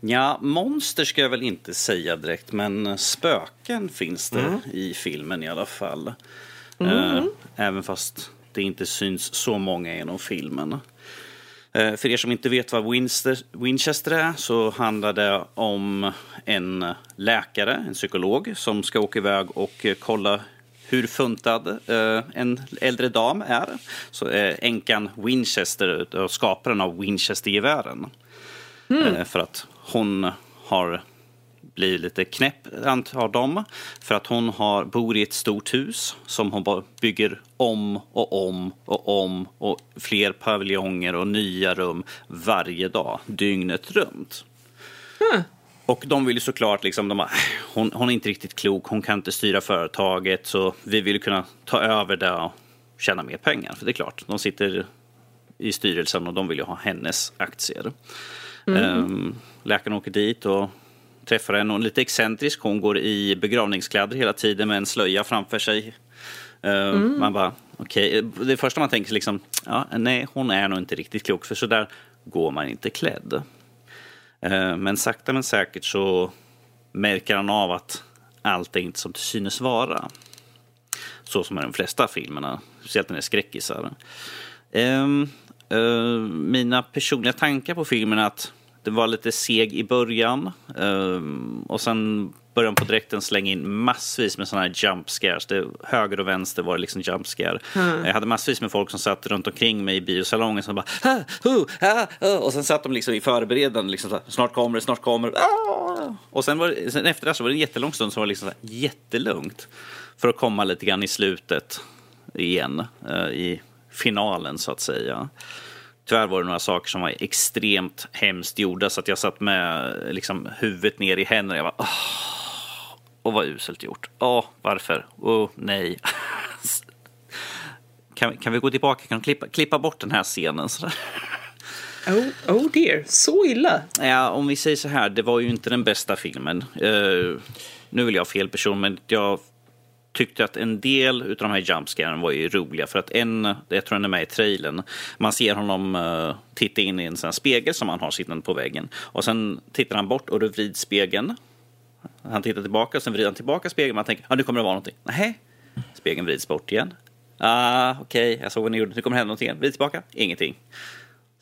Ja, monster ska jag väl inte säga direkt, men spöken finns det mm. i filmen i alla fall. Mm. Även fast det inte syns så många genom filmen. Eh, för er som inte vet vad Winchester, är så handlar det om en läkare, en psykolog, som ska åka iväg och kolla hur funtad eh, en äldre dam är. Så änkan Winchester, skaparen av Winchester-gevären. Mm. För att hon har blir lite knäpp, antar de. För att hon har, bor i ett stort hus som hon bygger om och om och om och fler paviljonger och nya rum varje dag, dygnet runt. Mm. Och de vill ju såklart, liksom, de bara, hon, hon är inte riktigt klok, hon kan inte styra företaget så vi vill kunna ta över det och tjäna mer pengar. För det är klart, de sitter i styrelsen och de vill ju ha hennes aktier. Mm. Um, läkaren åker dit och träffar en och lite excentrisk. Hon går i begravningskläder hela tiden med en slöja framför sig. Uh, mm. Man bara, okej. Okay. Det första man tänker liksom, ja, nej, hon är nog inte riktigt klok för så där går man inte klädd. Uh, men sakta men säkert så märker han av att allt är inte som det synes vara. Så som är de flesta filmerna, speciellt när det är skräckisar. Um, uh, mina personliga tankar på filmen är att det var lite seg i början um, och sen började på direkten slänga in massvis med sådana här jump scares. Det, höger och vänster var det liksom jump scare. Mm. Jag hade massvis med folk som satt runt omkring mig i biosalongen som bara ha, hu, ha, ha. och sen satt de liksom i förberedande liksom så här, snart kommer det, snart kommer det. Ah! Och sen, var, sen efter det så var det en jättelång stund som var liksom så här, jättelugnt för att komma lite grann i slutet igen uh, i finalen så att säga. Tyvärr var det några saker som var extremt hemskt gjorda så att jag satt med liksom, huvudet ner i händerna. Jag var åh, och vad uselt gjort. Åh, varför? Åh, nej. kan, kan vi gå tillbaka? Kan vi klippa, klippa bort den här scenen? Så där? Oh, oh dear, så illa? Ja, om vi säger så här, det var ju inte den bästa filmen. Uh, nu vill jag ha fel person, men jag tyckte att en del av de här jumpscaren var ju roliga. För att en, jag tror den är med i trailern, man ser honom uh, titta in i en sån spegel som han har sittande på väggen. Och sen tittar han bort och då vrids spegeln. Han tittar tillbaka och sen vrider han tillbaka spegeln. Man tänker, ja ah, nu kommer det vara någonting. Nej, spegeln vrids bort igen. Ah, okej, okay, jag såg vad ni gjorde. Nu kommer det hända någonting igen. Vrids tillbaka, ingenting.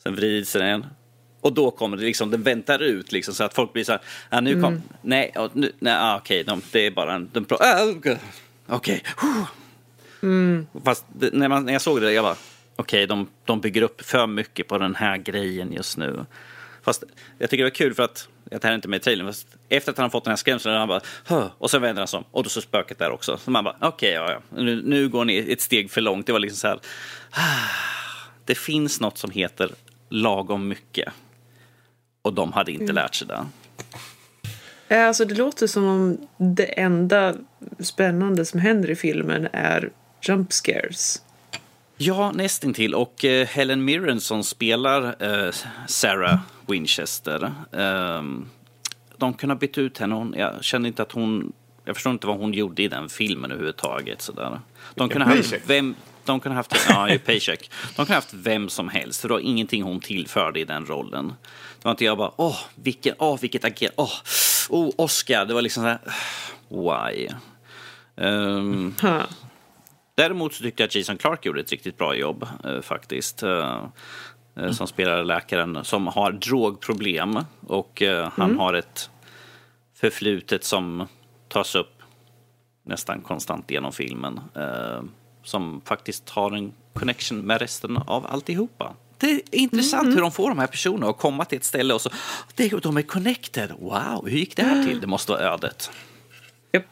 Sen vrids den igen. Och då kommer det liksom, den väntar ut liksom så att folk blir så här, ah, nu kom, mm. nej, nu, nej, ah, okej, okay, de, det är bara en, de, ah, okej, okay. mm. Fast när, man, när jag såg det, jag bara, okej, okay, de, de bygger upp för mycket på den här grejen just nu. Fast jag tycker det var kul för att, det här är inte med i trailern, fast efter att han fått den här skrämseln, han bara, Hö! och så vänder han sig om, och då så spöket där också. Så man bara, okej, okay, ja, ja, nu, nu går ni ett steg för långt. Det var liksom så här, ah, det finns något som heter lagom mycket. Och de hade inte mm. lärt sig det. Alltså det låter som om det enda spännande som händer i filmen är jump scares. Ja, nästintill. Och uh, Helen Mirren som spelar uh, Sarah Winchester. Um, de kunde ha bytt ut henne. Hon, jag kände inte att hon... Jag förstår inte vad hon gjorde i den filmen överhuvudtaget. Sådär. De kunde ha vem, de kunde haft, ja, i Paycheck. De kunde haft vem som helst, för det var ingenting hon tillförde i den rollen. Det var inte jag bara, åh, vilken, åh, vilket agerande, åh, oh, Oscar. Det var liksom så här, why? Um, huh. Däremot så tyckte jag att Jason Clark gjorde ett riktigt bra jobb uh, faktiskt. Uh, uh, som spelar läkaren som har drogproblem och han mm. har ett förflutet som tas upp nästan konstant genom filmen som faktiskt har en connection med resten av alltihopa. Det är intressant mm. hur de får de här personerna att komma till ett ställe och så de är connected. Wow, hur gick det här till? Det måste vara ödet. Yep.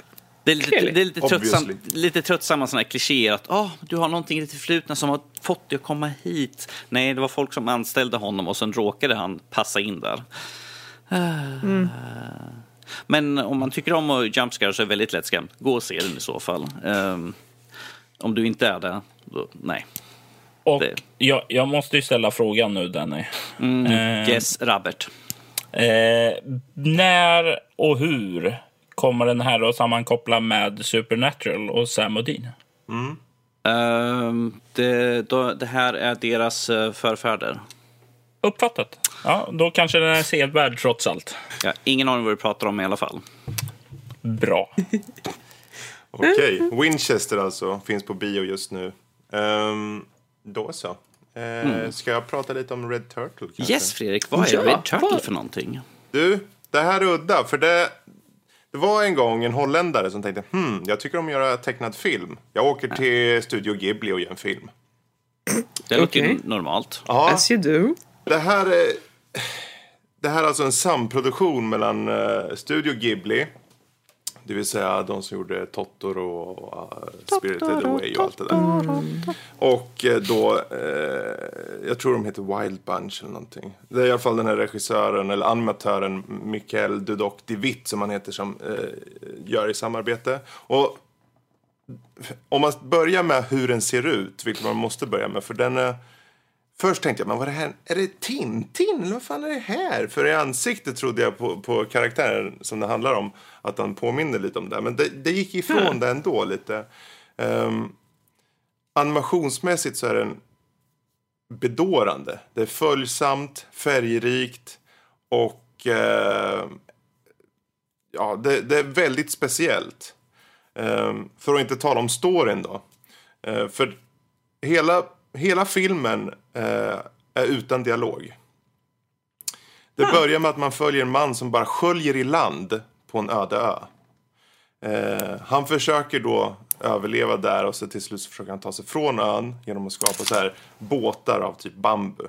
Det är lite, det är lite, tröttsam, lite tröttsamma sådana här klichéer att oh, du har någonting i det förflutna som har fått dig att komma hit. Nej, det var folk som anställde honom och sen råkade han passa in där. Mm. Men om man tycker om att jumpscare så är det väldigt lättskrämt. Gå och se den i så fall. Um, om du inte är det, då, nej. Och det. Jag, jag måste ju ställa frågan nu, Danny. Mm. Eh, yes, Robert. Eh, när och hur kommer den här att sammankoppla med Supernatural och Sam Odin? Mm. Uh, det, då, det, här är deras uh, förfäder. Uppfattat. Ja, då kanske den är sevärd trots allt. Ja, ingen aning vad du pratar om i alla fall. Bra. Okej, okay. Winchester alltså. Finns på bio just nu. Um, då så. Uh, mm. Ska jag prata lite om Red Turtle? Kanske? Yes, Fredrik. Vad är ja, Red Turtle vad? för någonting? Du, det här är udda. För det, det var en gång en holländare som tänkte hmm, jag tycker om att göra tecknad film. Jag åker till Studio Ghibli och gör en film. Det låter okay. normalt. Ja, As you do. Det här är, det här är alltså en samproduktion mellan uh, Studio Ghibli det vill säga de som gjorde Totoro och uh, Spirited Away och allt det där. Mm. Och uh, då, uh, jag tror de heter Wild Bunch eller någonting. Det är i alla fall den här regissören, eller animatören, Mikael Dudok Divitt som han heter, som gör i samarbete. Och om man börjar med hur den ser ut, vilket man måste börja med, för den är Först tänkte jag, men vad är det här? Är det Tintin? Eller vad fan är det här? För i ansiktet trodde jag på, på karaktären som det handlar om att han påminner lite om det. Men det, det gick ifrån mm. det ändå lite. Um, animationsmässigt så är den bedårande. Det är följsamt, färgrikt och uh, ja, det, det, är väldigt speciellt. Um, för att inte tala om storyn då. Uh, för hela hela filmen eh, är utan dialog. Det börjar med att man följer en man som bara sköljer i land på en öde ö. Eh, han försöker då överleva där och så till slut försöker han ta sig från ön genom att skapa så här båtar av typ bambu.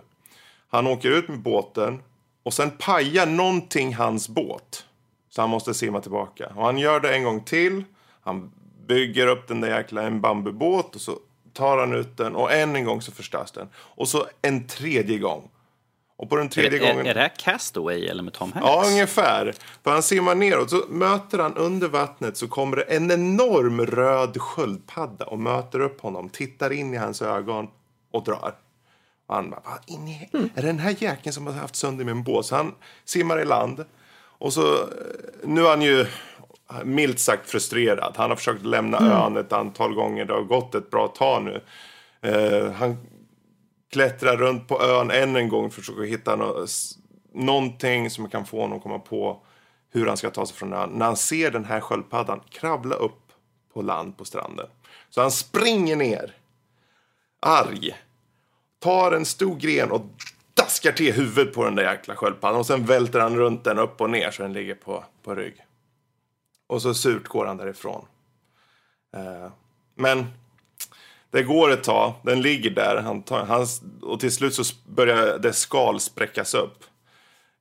Han åker ut med båten och sen pajar någonting hans båt. Så han måste simma tillbaka. Och han gör det en gång till. Han bygger upp den där jäkla en bambubåt och så tar han ut den och än en gång så förstörs den. Och så en tredje gång. Och på den Är, tredje är, gången... är det här Castaway eller med Tom Hanks? Ja, ungefär. För han simmar neråt, så möter han under vattnet så kommer det en enorm röd sköldpadda och möter upp honom, tittar in i hans ögon och drar. Och han bara, vad in i... Är det den här jäkeln som har haft sönder min båt? Så han simmar i land. Och så, eh, nu är han ju milt sagt frustrerad. Han har försökt lämna ön ett antal gånger. Det har gått ett bra tag nu. Eh, han klättrar runt på ön än en gång för att försöka hitta s- någonting som kan få honom att komma på hur han ska ta sig från ön. När han ser den här sköldpaddan kravla upp på land på stranden. Så han springer ner, arg, tar en stor gren och daskar till huvudet på den där jäkla sköldpaddan. Och sen välter han runt den upp och ner så den ligger på, på rygg. Och så surt går han därifrån. Eh, men det går ett tag, den ligger där han tar, han, och till slut så börjar dess skal spräckas upp.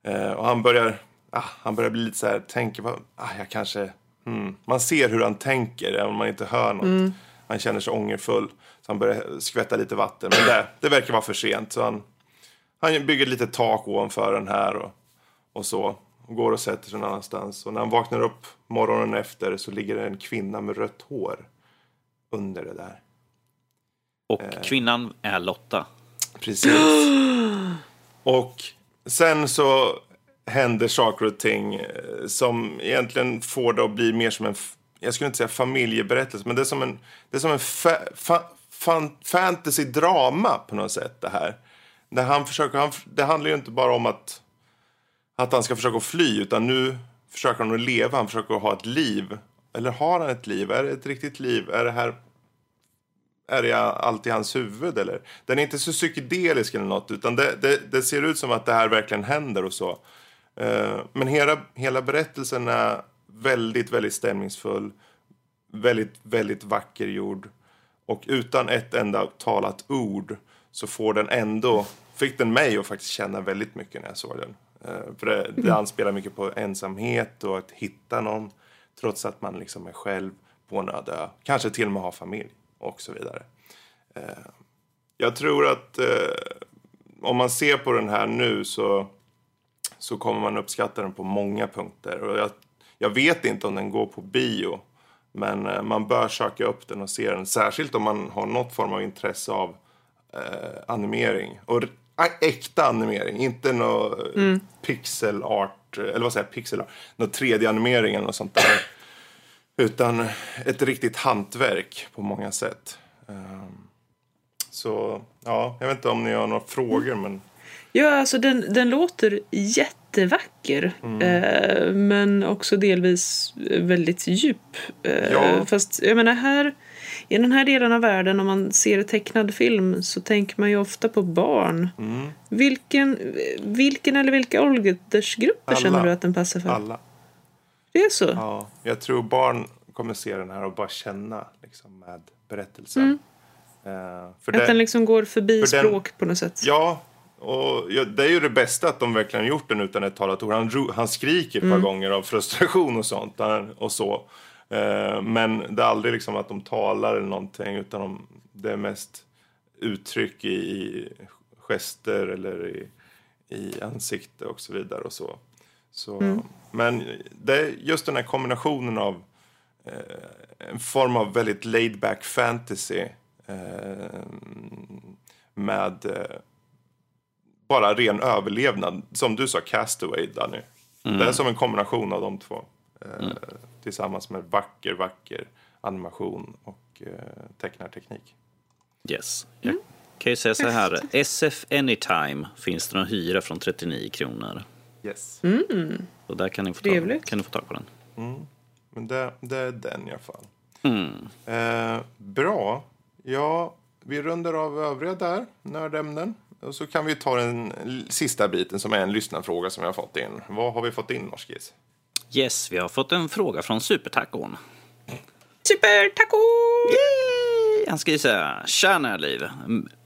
Eh, och han börjar, ah, han börjar bli lite så här, tänker, ah, jag kanske, hmm. man ser hur han tänker även om man inte hör något. Han känner sig ångerfull, så han börjar skvätta lite vatten. Men det, det verkar vara för sent, så han, han bygger lite tak ovanför den här och, och så. Och går och sätter sig någon annanstans. Och när han vaknar upp morgonen efter så ligger det en kvinna med rött hår under det där. Och Eh. kvinnan är Lotta. Precis. Och sen så händer saker och ting eh, som egentligen får det att bli mer som en, jag skulle inte säga familjeberättelse, men det är som en, det är som en fa, fa, fan, fantasy-drama på något sätt det här. Där han försöker, han, det handlar ju inte bara om att, att han ska försöka fly, utan nu försöker han att leva, han försöker ha ett liv. Eller har han ett liv? Är det ett riktigt liv? Är det här är det allt i hans huvud eller? Den är inte så psykedelisk eller något utan det, det, det ser ut som att det här verkligen händer och så. Eh, men hela, hela berättelsen är väldigt, väldigt stämningsfull. Väldigt, väldigt vacker gjord. Och utan ett enda talat ord så får den ändå, fick den mig att faktiskt känna väldigt mycket när jag såg den. Eh, för det, det anspelar mycket på ensamhet och att hitta någon trots att man liksom är själv på en öde ö. Kanske till och med har familj och så vidare. Eh, jag tror att eh, om man ser på den här nu så, så kommer man uppskatta den på många punkter. Och jag, jag vet inte om den går på bio. Men man bör söka upp den och se den. Särskilt om man har något form av intresse av eh, animering. Och äkta animering. Inte någon mm. pixel art. Eller vad säger jag? Pixel art. Någon 3D-animering eller något sånt där. Utan ett riktigt hantverk på många sätt. Ehm, Så ja, jag vet inte om ni har några frågor men Ja, alltså den, den låter jättevacker. Eh, men också delvis väldigt djup. Eh, Ja. Fast jag menar här, i den här delen av världen om man ser tecknad film så tänker man ju ofta på barn. Vilken, vilken eller vilka åldersgrupper Alla. känner du att den passar för? alla. Det är så? Ja, jag tror barn kommer se den här och bara känna liksom, med berättelsen. Eh, för Att det, den liksom går förbi för den- språk på något sätt? Ja, och ja, det är ju det bästa att de verkligen gjort den utan ett talat ord. Han, han skriker ett par gånger av frustration och sånt. Och så. Eh, men det är aldrig liksom att de talar eller någonting utan de, det är mest uttryck i, i gester eller i, i ansikte och så vidare och så. så Men det är just den här kombinationen av eh, en form av väldigt laid back fantasy eh, med eh, bara ren överlevnad. Som du sa, Castaway, Danny. Det är som en kombination av de två. Eh, Tillsammans med vacker, vacker animation och eh, tecknarteknik. Yes. Jag kan ju säga så här. SF Anytime finns det att hyra från 39 kronor. Yes. Och där kan ni få, ta, kan ni få tag på den. Men det, det är den i alla fall. Mm. Eh, bra. Ja, vi rundar av övriga där, nördämnen. Och så kan vi ta den sista biten som är en lyssnarfråga som vi har fått in. Vad har vi fått in, Norskis? Yes, vi har fått en fråga från Supertacon. Super-taco! Yay! Han skriver så här. Tjena Liv.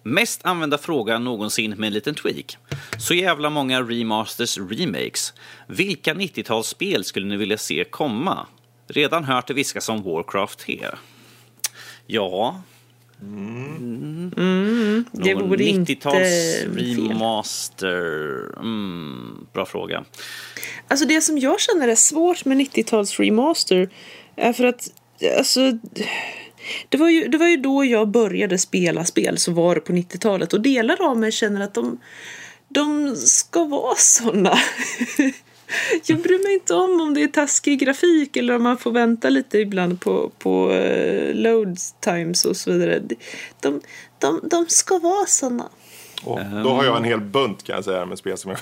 Mest använda fråga någonsin med en liten tweak. Så jävla många remasters remakes. Vilka 90-talsspel skulle ni vilja se komma? Redan hört det viskas om Warcraft här. Ja, Det Någon vore inte 90-tals fel. remaster? Mm, bra fråga. Alltså det som jag känner är svårt med 90-tals remaster är för att alltså det var, ju, det var ju då jag började spela spel så var det på 90-talet och delar av mig känner att de, de ska vara såna. Jag bryr mig inte om om det är taskig grafik eller om man får vänta lite ibland på, på uh, load times och så vidare. De, de, de ska vara såna. Och då har jag en hel bunt kan jag säga med spel som jag...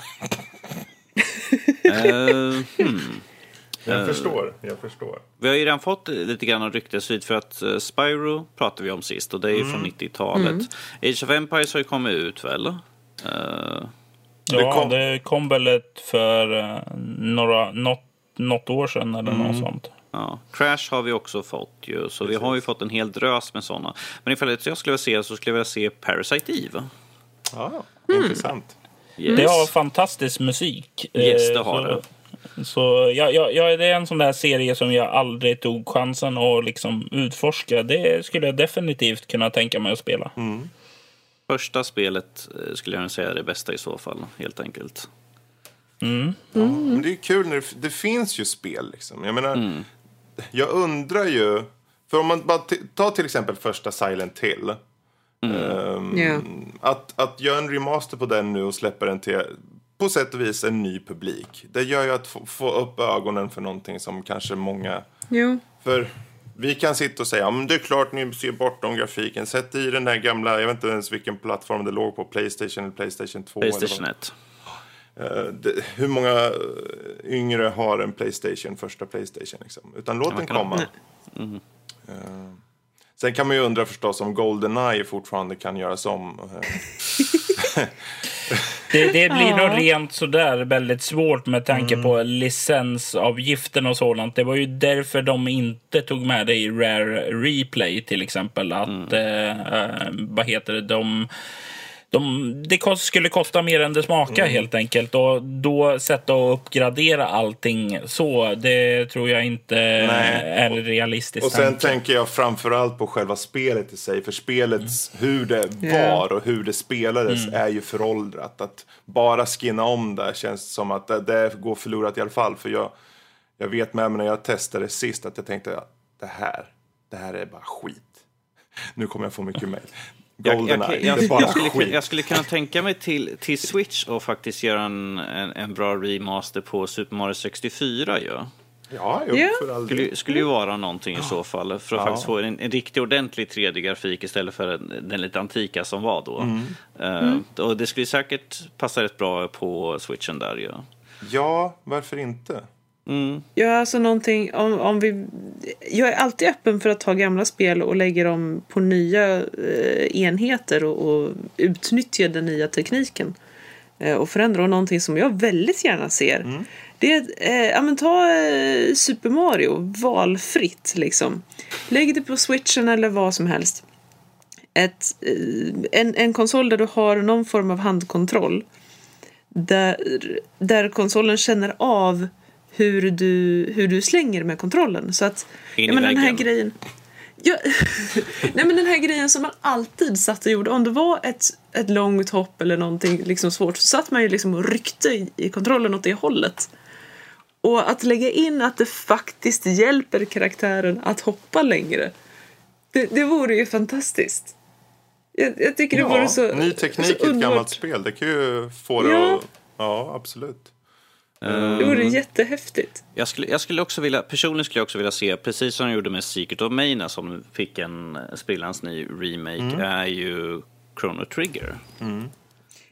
Eh, hmm. jag förstår, jag förstår. Vi har ju redan fått lite grann av ryktesvid för att uh, Spyro pratade vi om sist och det är ju från 90-talet. Age of Empires har ju kommit ut väl? Eh, Ja, kom- det kom väl ett för eh, några, något, något år sedan eller något sånt. ja. Crash har vi också fått ju, så vi har ju fått en hel drös med sådana. Men ifall jag skulle vilja se så skulle jag vilja se Parasite Eve. Ja, Mm. intressant. Yes. Det har fantastisk musik. Yes, det Eh, har så, det. Så ja, ja, ja, det är en sån där serie som jag aldrig tog chansen att liksom utforska. Det skulle jag definitivt kunna tänka mig att spela. Första spelet eh, skulle jag säga är det bästa i så fall, helt enkelt. Men det är kul när det, det finns ju spel liksom. Jag menar, jag undrar ju. För om man bara tar till exempel första Silent Hill. ehm, Ja. att, att göra en remaster på den nu och släppa den till på sätt och vis en ny publik. Det gör ju att få, få upp ögonen för någonting som kanske många... Jo. För vi kan sitta och säga, men det är klart ni ser bortom grafiken. Sätt i den där gamla, jag vet inte ens vilken plattform det låg på, Playstation eller Playstation 2. eller vad- Playstation 1. Eh, hur många eh, yngre har en Playstation, första Playstation? Liksom? Utan låt den komma. Eh, sen kan man ju undra förstås om Goldeneye fortfarande kan göras om. Det, det blir Ja. nog rent sådär väldigt svårt med tanke på licensavgiften och sådant. Det var ju därför de inte tog med det i Rare Replay till exempel. Att, eh, eh, vad heter det, de... De, det kost, skulle kosta mer än det smakar helt enkelt. Och då sätta och uppgradera allting så, det tror jag inte är realistiskt. och sen tanke. tänker jag framförallt på själva spelet i sig. För spelets, hur det var och hur det spelades är ju föråldrat. Att bara skinna om det känns som att det, det går förlorat i alla fall. För jag, jag vet med mig när jag testade sist att jag tänkte att det här, det här är bara skit. Nu kommer jag få mycket mejl. Jag, jag, jag, är bara jag, skulle, jag skulle kunna tänka mig till, till Switch och faktiskt göra en, en, en bra remaster på Super Mario 64 ju. Ja, jo, Ja. för all del. Skulle, skulle ju vara någonting i så fall. För att Ja. faktiskt få en, en riktig ordentlig 3D-grafik istället för den, den lite antika som var då. Mm. Eh, och det skulle säkert passa rätt bra på switchen där ju. Ja, varför inte? Ja, alltså någonting om, om vi... Jag är alltid öppen för att ta gamla spel och lägga dem på nya eh, enheter och, och utnyttja den nya tekniken. Eh, och förändra. Och någonting som jag väldigt gärna ser. Det är, eh, ja men ta eh, Super Mario, valfritt liksom. Lägg det på switchen eller vad som helst. Ett, eh, en, en konsol där du har någon form av handkontroll där, där konsolen känner av hur du, hur du slänger med kontrollen. Så att, In i ja, men den här väggen. grejen... Ja, nej men den här grejen som man alltid satt och gjorde. Om det var ett, ett långt hopp eller någonting liksom svårt så satt man ju liksom och ryckte i, i kontrollen åt det hållet. Och att lägga in att det faktiskt hjälper karaktären att hoppa längre. Det, det vore ju fantastiskt. Jag, jag tycker det Ja, vore så ny teknik i ett gammalt spel. Det kan ju få det Ja. att... Ja, absolut. Det vore jättehäftigt. Jag skulle, jag skulle också vilja, personligen skulle jag också vilja se, precis som de gjorde med Secret of Mana som fick en sprillans ny remake, är ju Chrono Trigger.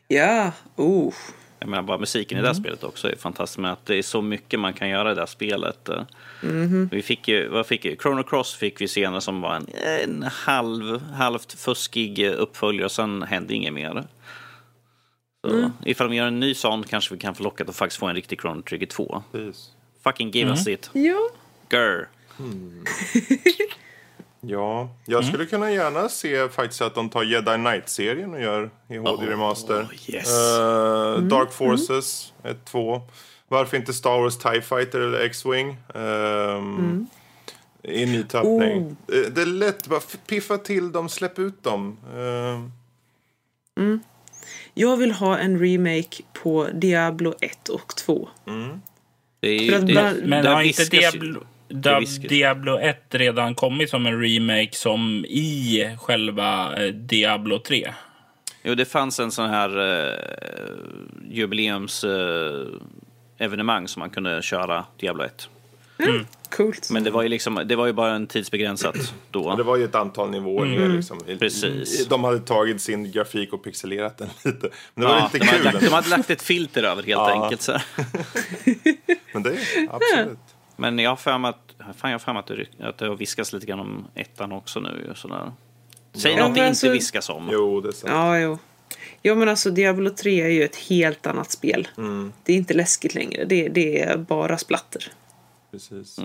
Ja, oh. Jag menar bara musiken i det här spelet också är fantastisk. Men att det är så mycket man kan göra i det här spelet. Vi fick ju, vad fick vi? Chrono Cross fick vi senare som var en, en halv, halvt fuskig uppföljare och sen hände inget mer. Så ifall vi gör en ny sån kanske vi kan få lockat att faktiskt få en riktig Chrono Trigger 2. Precis. Fucking give us it. Ja. Grr. Ja, jag Mm. skulle kunna gärna se faktiskt att de tar Jedi Knight-serien och gör i HD Remaster. yes. Eh, Dark Forces 1, 2. Varför inte Star Wars TIE Fighter eller X-Wing? Um, I ny tappning. Eh, Det är lätt, bara piffa till dem, släpp ut dem. Ehm, Jag vill ha en remake på Diablo 1 och 2. Det är, det, bara- Men har inte Diablo. Diablo 1 redan kommit som en remake som i själva eh, Diablo 3? Jo, det fanns en sån här uh, jubileums eh, evenemang som man kunde köra Diablo 1. Coolt. Men det var ju liksom, det var ju bara en tidsbegränsat Och det då. var ju ett antal nivåer ner. Liksom. Precis. De hade tagit sin grafik och pixelerat den lite. Men det var Ja, lite de, hade kul. lagt, de hade lagt ett filter över helt Ja. enkelt. Så. Men det är absolut. Men jag har för mig att, fan, jag har för mig att, det, att det har viskats lite grann om ettan också nu. Sådär. Säg Ja, något det men inte alltså- viskas om. Jo, det är sant. Ja, jo. Ja, men alltså Diablo 3 är ju ett helt annat spel. Det är inte läskigt längre. Det, det är bara splatter. Precis.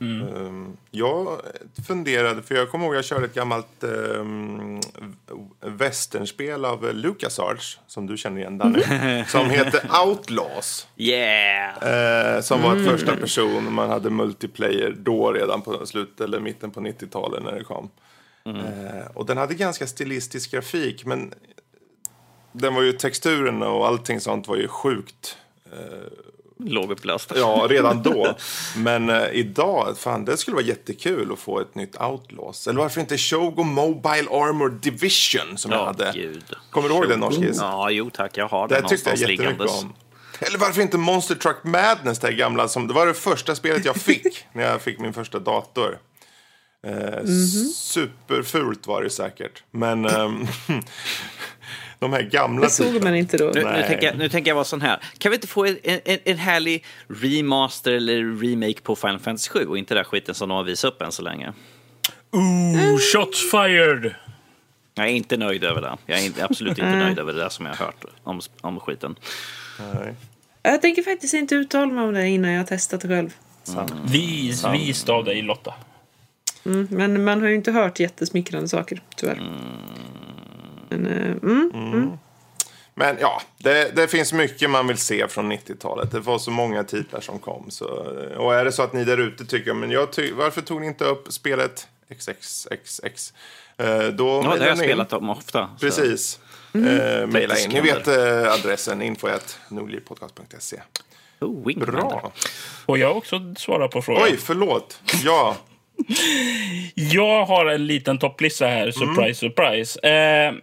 Mm. Ehm, jag funderade, för jag kommer ihåg jag körde ett gammalt um, westernspel av LucasArts, som du känner igen Danny, som heter Outlaws. Yeah! Eh, som var ett första person, man hade multiplayer då redan på slutet eller mitten på 90-talet när det kom. Eh, och den hade ganska stilistisk grafik, men den var ju texturen och allting sånt var ju sjukt Lågupplöst. Ja, redan då. Men eh, idag, fan, det skulle vara jättekul att få ett nytt Outlaws. Eller varför inte Shogo Mobile Armor Division som jag Ja, hade. gud. Kommer du ihåg den norskis? Ja, jo tack. Jag har Det den tyckte jag någonstans jättemycket liggandes. om. Eller varför inte Monster Truck Madness, det här gamla som, det var det första spelet jag fick när jag fick min första dator. Eh, Superfult var det säkert. Men ehm, de här gamla Det såg man inte då. Nu, nu, tänker jag, nu tänker jag vara sån här. Kan vi inte få en, en, en härlig remaster eller remake på Final Fantasy 7 och inte den där skiten som de har visat upp än så länge? Ooh, shots fired! Jag är inte nöjd över det. Jag är absolut inte nöjd över det där som jag har hört om, om skiten. Nej. Jag tänker faktiskt inte uttala mig om det innan jag har testat det själv. Vis, vist av dig Lotta. Mm, men man har ju inte hört jättesmickrande saker, tyvärr. Men, eh, mm, Men ja, det, det finns mycket man vill se från 90-talet. Det var så många titlar som kom. Så, och är det så att ni där ute tycker, men jag ty, varför tog ni inte upp spelet XXXX? Eh, då Ja, det har jag in. spelat om ofta. Precis. Eh, Mejla in. Ni vet eh, adressen info.nordlivpodcast.se. Oh, Bra. Får jag också svara på frågan? Oj, förlåt. Ja. Jag har en liten topplista här, surprise, surprise. Eh,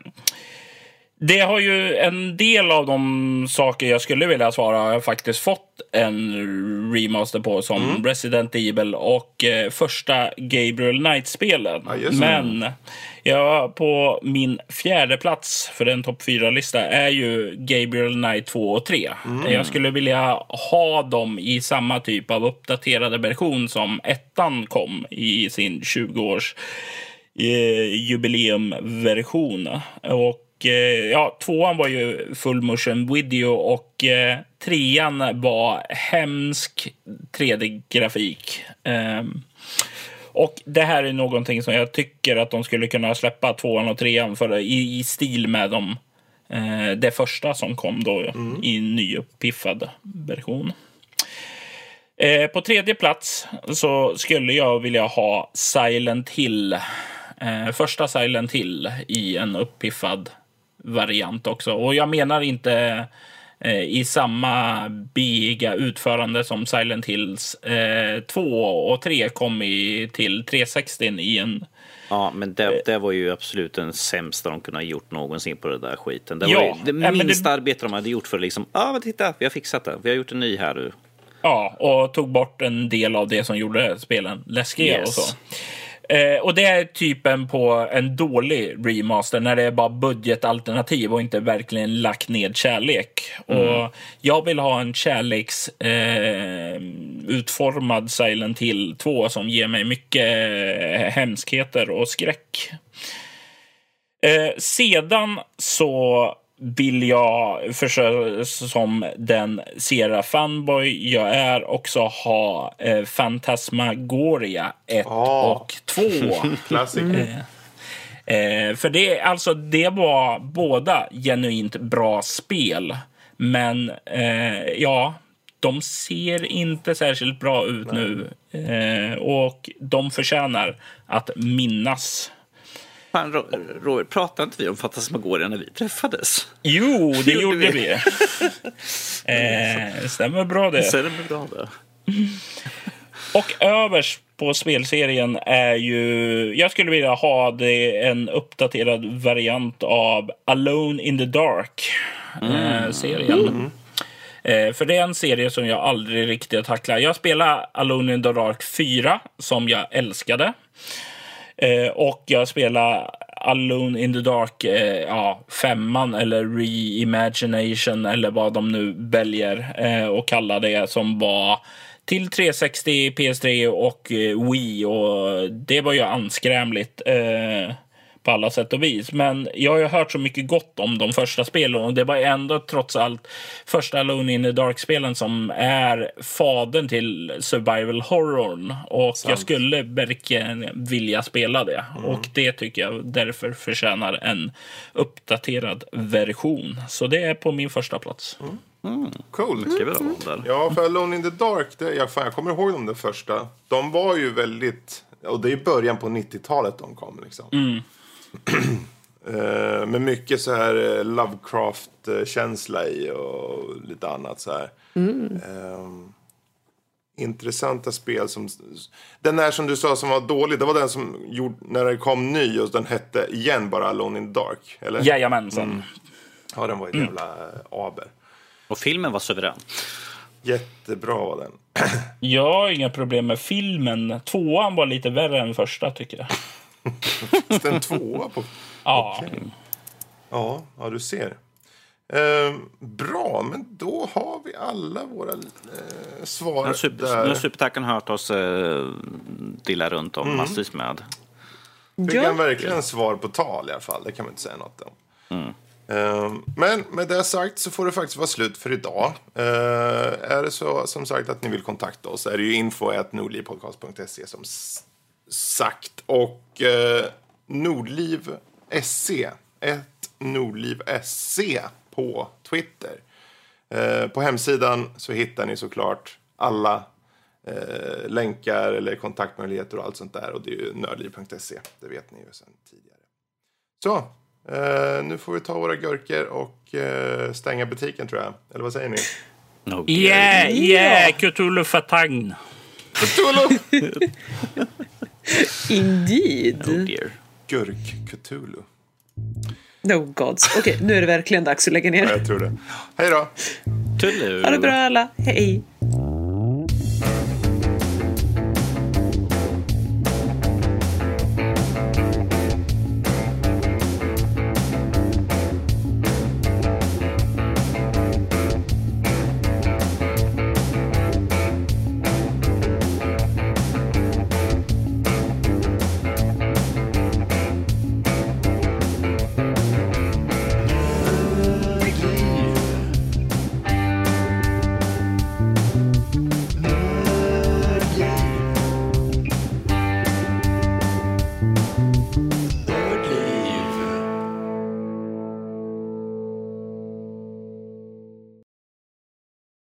det har ju en del av de saker jag skulle vilja svara har jag faktiskt fått en remaster på som Resident Evil och eh, första Gabriel Knight-spelen. Ja. Men ja, på min fjärde plats för en topp fyra lista är ju Gabriel Knight 2 och 3. Jag skulle vilja ha dem i samma typ av uppdaterade version som ettan kom i sin 20-års eh, jubileumversion. Och ja, tvåan var ju full motion video och eh, trean var hemsk 3D-grafik. Ehm, och det här är någonting som jag tycker att de skulle kunna släppa tvåan och trean för, i, i stil med dem. Eh, det första som kom då i nyuppiffad version. Eh, på tredje plats så skulle jag vilja ha Silent Hill. Eh, första Silent Hill i en uppiffad variant också. Och jag menar inte eh, i samma biga utförande som Silent Hills eh, 2 och 3 kom i, till 360 i en Ja, men det, det var ju absolut den sämsta de kunde ha gjort någonsin på det där skiten. Det Ja, var det minsta det- arbete de hade gjort för liksom, ja ah, men titta, vi har fixat det. Vi har gjort en ny här nu. Ja, och tog bort en del av det som gjorde spelen läskiga Yes. och så. Eh, och det är typen på en dålig remaster när det är bara budgetalternativ och inte verkligen lagt ned kärlek. Och jag vill ha en kärleks eh, utformad Silent Hill 2 som ger mig mycket eh, hemskheter och skräck. Eh, sedan så vill jag, för, som den Sierra fanboy jag är, också ha eh, Fantasmagoria 1 Ah. och 2. Klassiker. Eh, för det, alltså, det var båda genuint bra spel. Men eh, ja, de ser inte särskilt bra ut nu. Eh, och de förtjänar att minnas. Fan, Ro- Robert, pratade inte vi om Fantasmagoria när vi träffades? Jo, det Gjorde vi. vi. eh, stämmer bra det. Väl bra det. Och överst på spelserien är ju... Jag skulle vilja ha det, en uppdaterad variant av Alone in the Dark-serien. Eh, för det är en serie som jag aldrig riktigt har tacklat. Jag spelade Alone in the Dark 4, som jag älskade. Eh, och jag spelar Alone in the Dark, eh, ja, femman eller Reimagination eller vad de nu väljer eh, att kalla det som var till 360, PS3 och eh, Wii. Och det var ju anskrämligt eh, på alla sätt och vis. Men jag har ju hört så mycket gott om de första spelen och det var ändå trots allt första Alone in the Dark-spelen som är fadern till survival horrorn. Och jag skulle verkligen vilja spela det. Och det tycker jag därför förtjänar en uppdaterad version. Så det är på min första plats. Coolt. Skriver de om där. Ja, för Alone in the Dark, det, jag, fan, jag kommer ihåg de där första. De var ju väldigt... Och det är början på 90-talet de kom. Liksom. Eh, med mycket så här eh, Lovecraft-känsla i och lite annat så här. Ehm, intressanta spel som... Den där som du sa som var dålig, det var den som gjorde, när den kom ny och den hette igen bara Alone in the Dark. Eller? Jajamensan. Ja, den var ett jävla eh, aber. Och filmen var suverän. Jättebra var den. Jag har inga problem med filmen. Tvåan var lite värre än första tycker jag. Den tvåa på... Ja. Ja, ja du ser. Ehm, bra, men då har vi alla våra eh, Nu svar har, super, nu har Supertacken hört oss eh, dilla runt om massvis med. Fick Ja. han verkligen svar på tal i alla fall. Det kan man inte säga något om. Ehm, men med det sagt så får det faktiskt vara slut för idag. Ehm, är det så som sagt att ni vill kontakta oss är det ju info.nordlivpodcast.se som sagt. Och eh, Nordliv SC, ett Nordliv SC på Twitter. Eh, på hemsidan så hittar ni såklart alla eh, länkar eller kontaktmöjligheter och allt sånt där. Och det är ju nördliv.se, det vet ni ju sedan tidigare. Så, eh, nu får vi ta våra gurkor och eh, stänga butiken tror jag. Eller vad säger ni? No, Yeah, yeah, Cthulhu Fatagn. Cthulhu! Indeed. Oh dear. Gurk Cthulhu. No gods. Okej, nu är det verkligen dags att lägga Ja, ner. jag tror det. Hej då! Tullu. Ha det bra alla. Hej.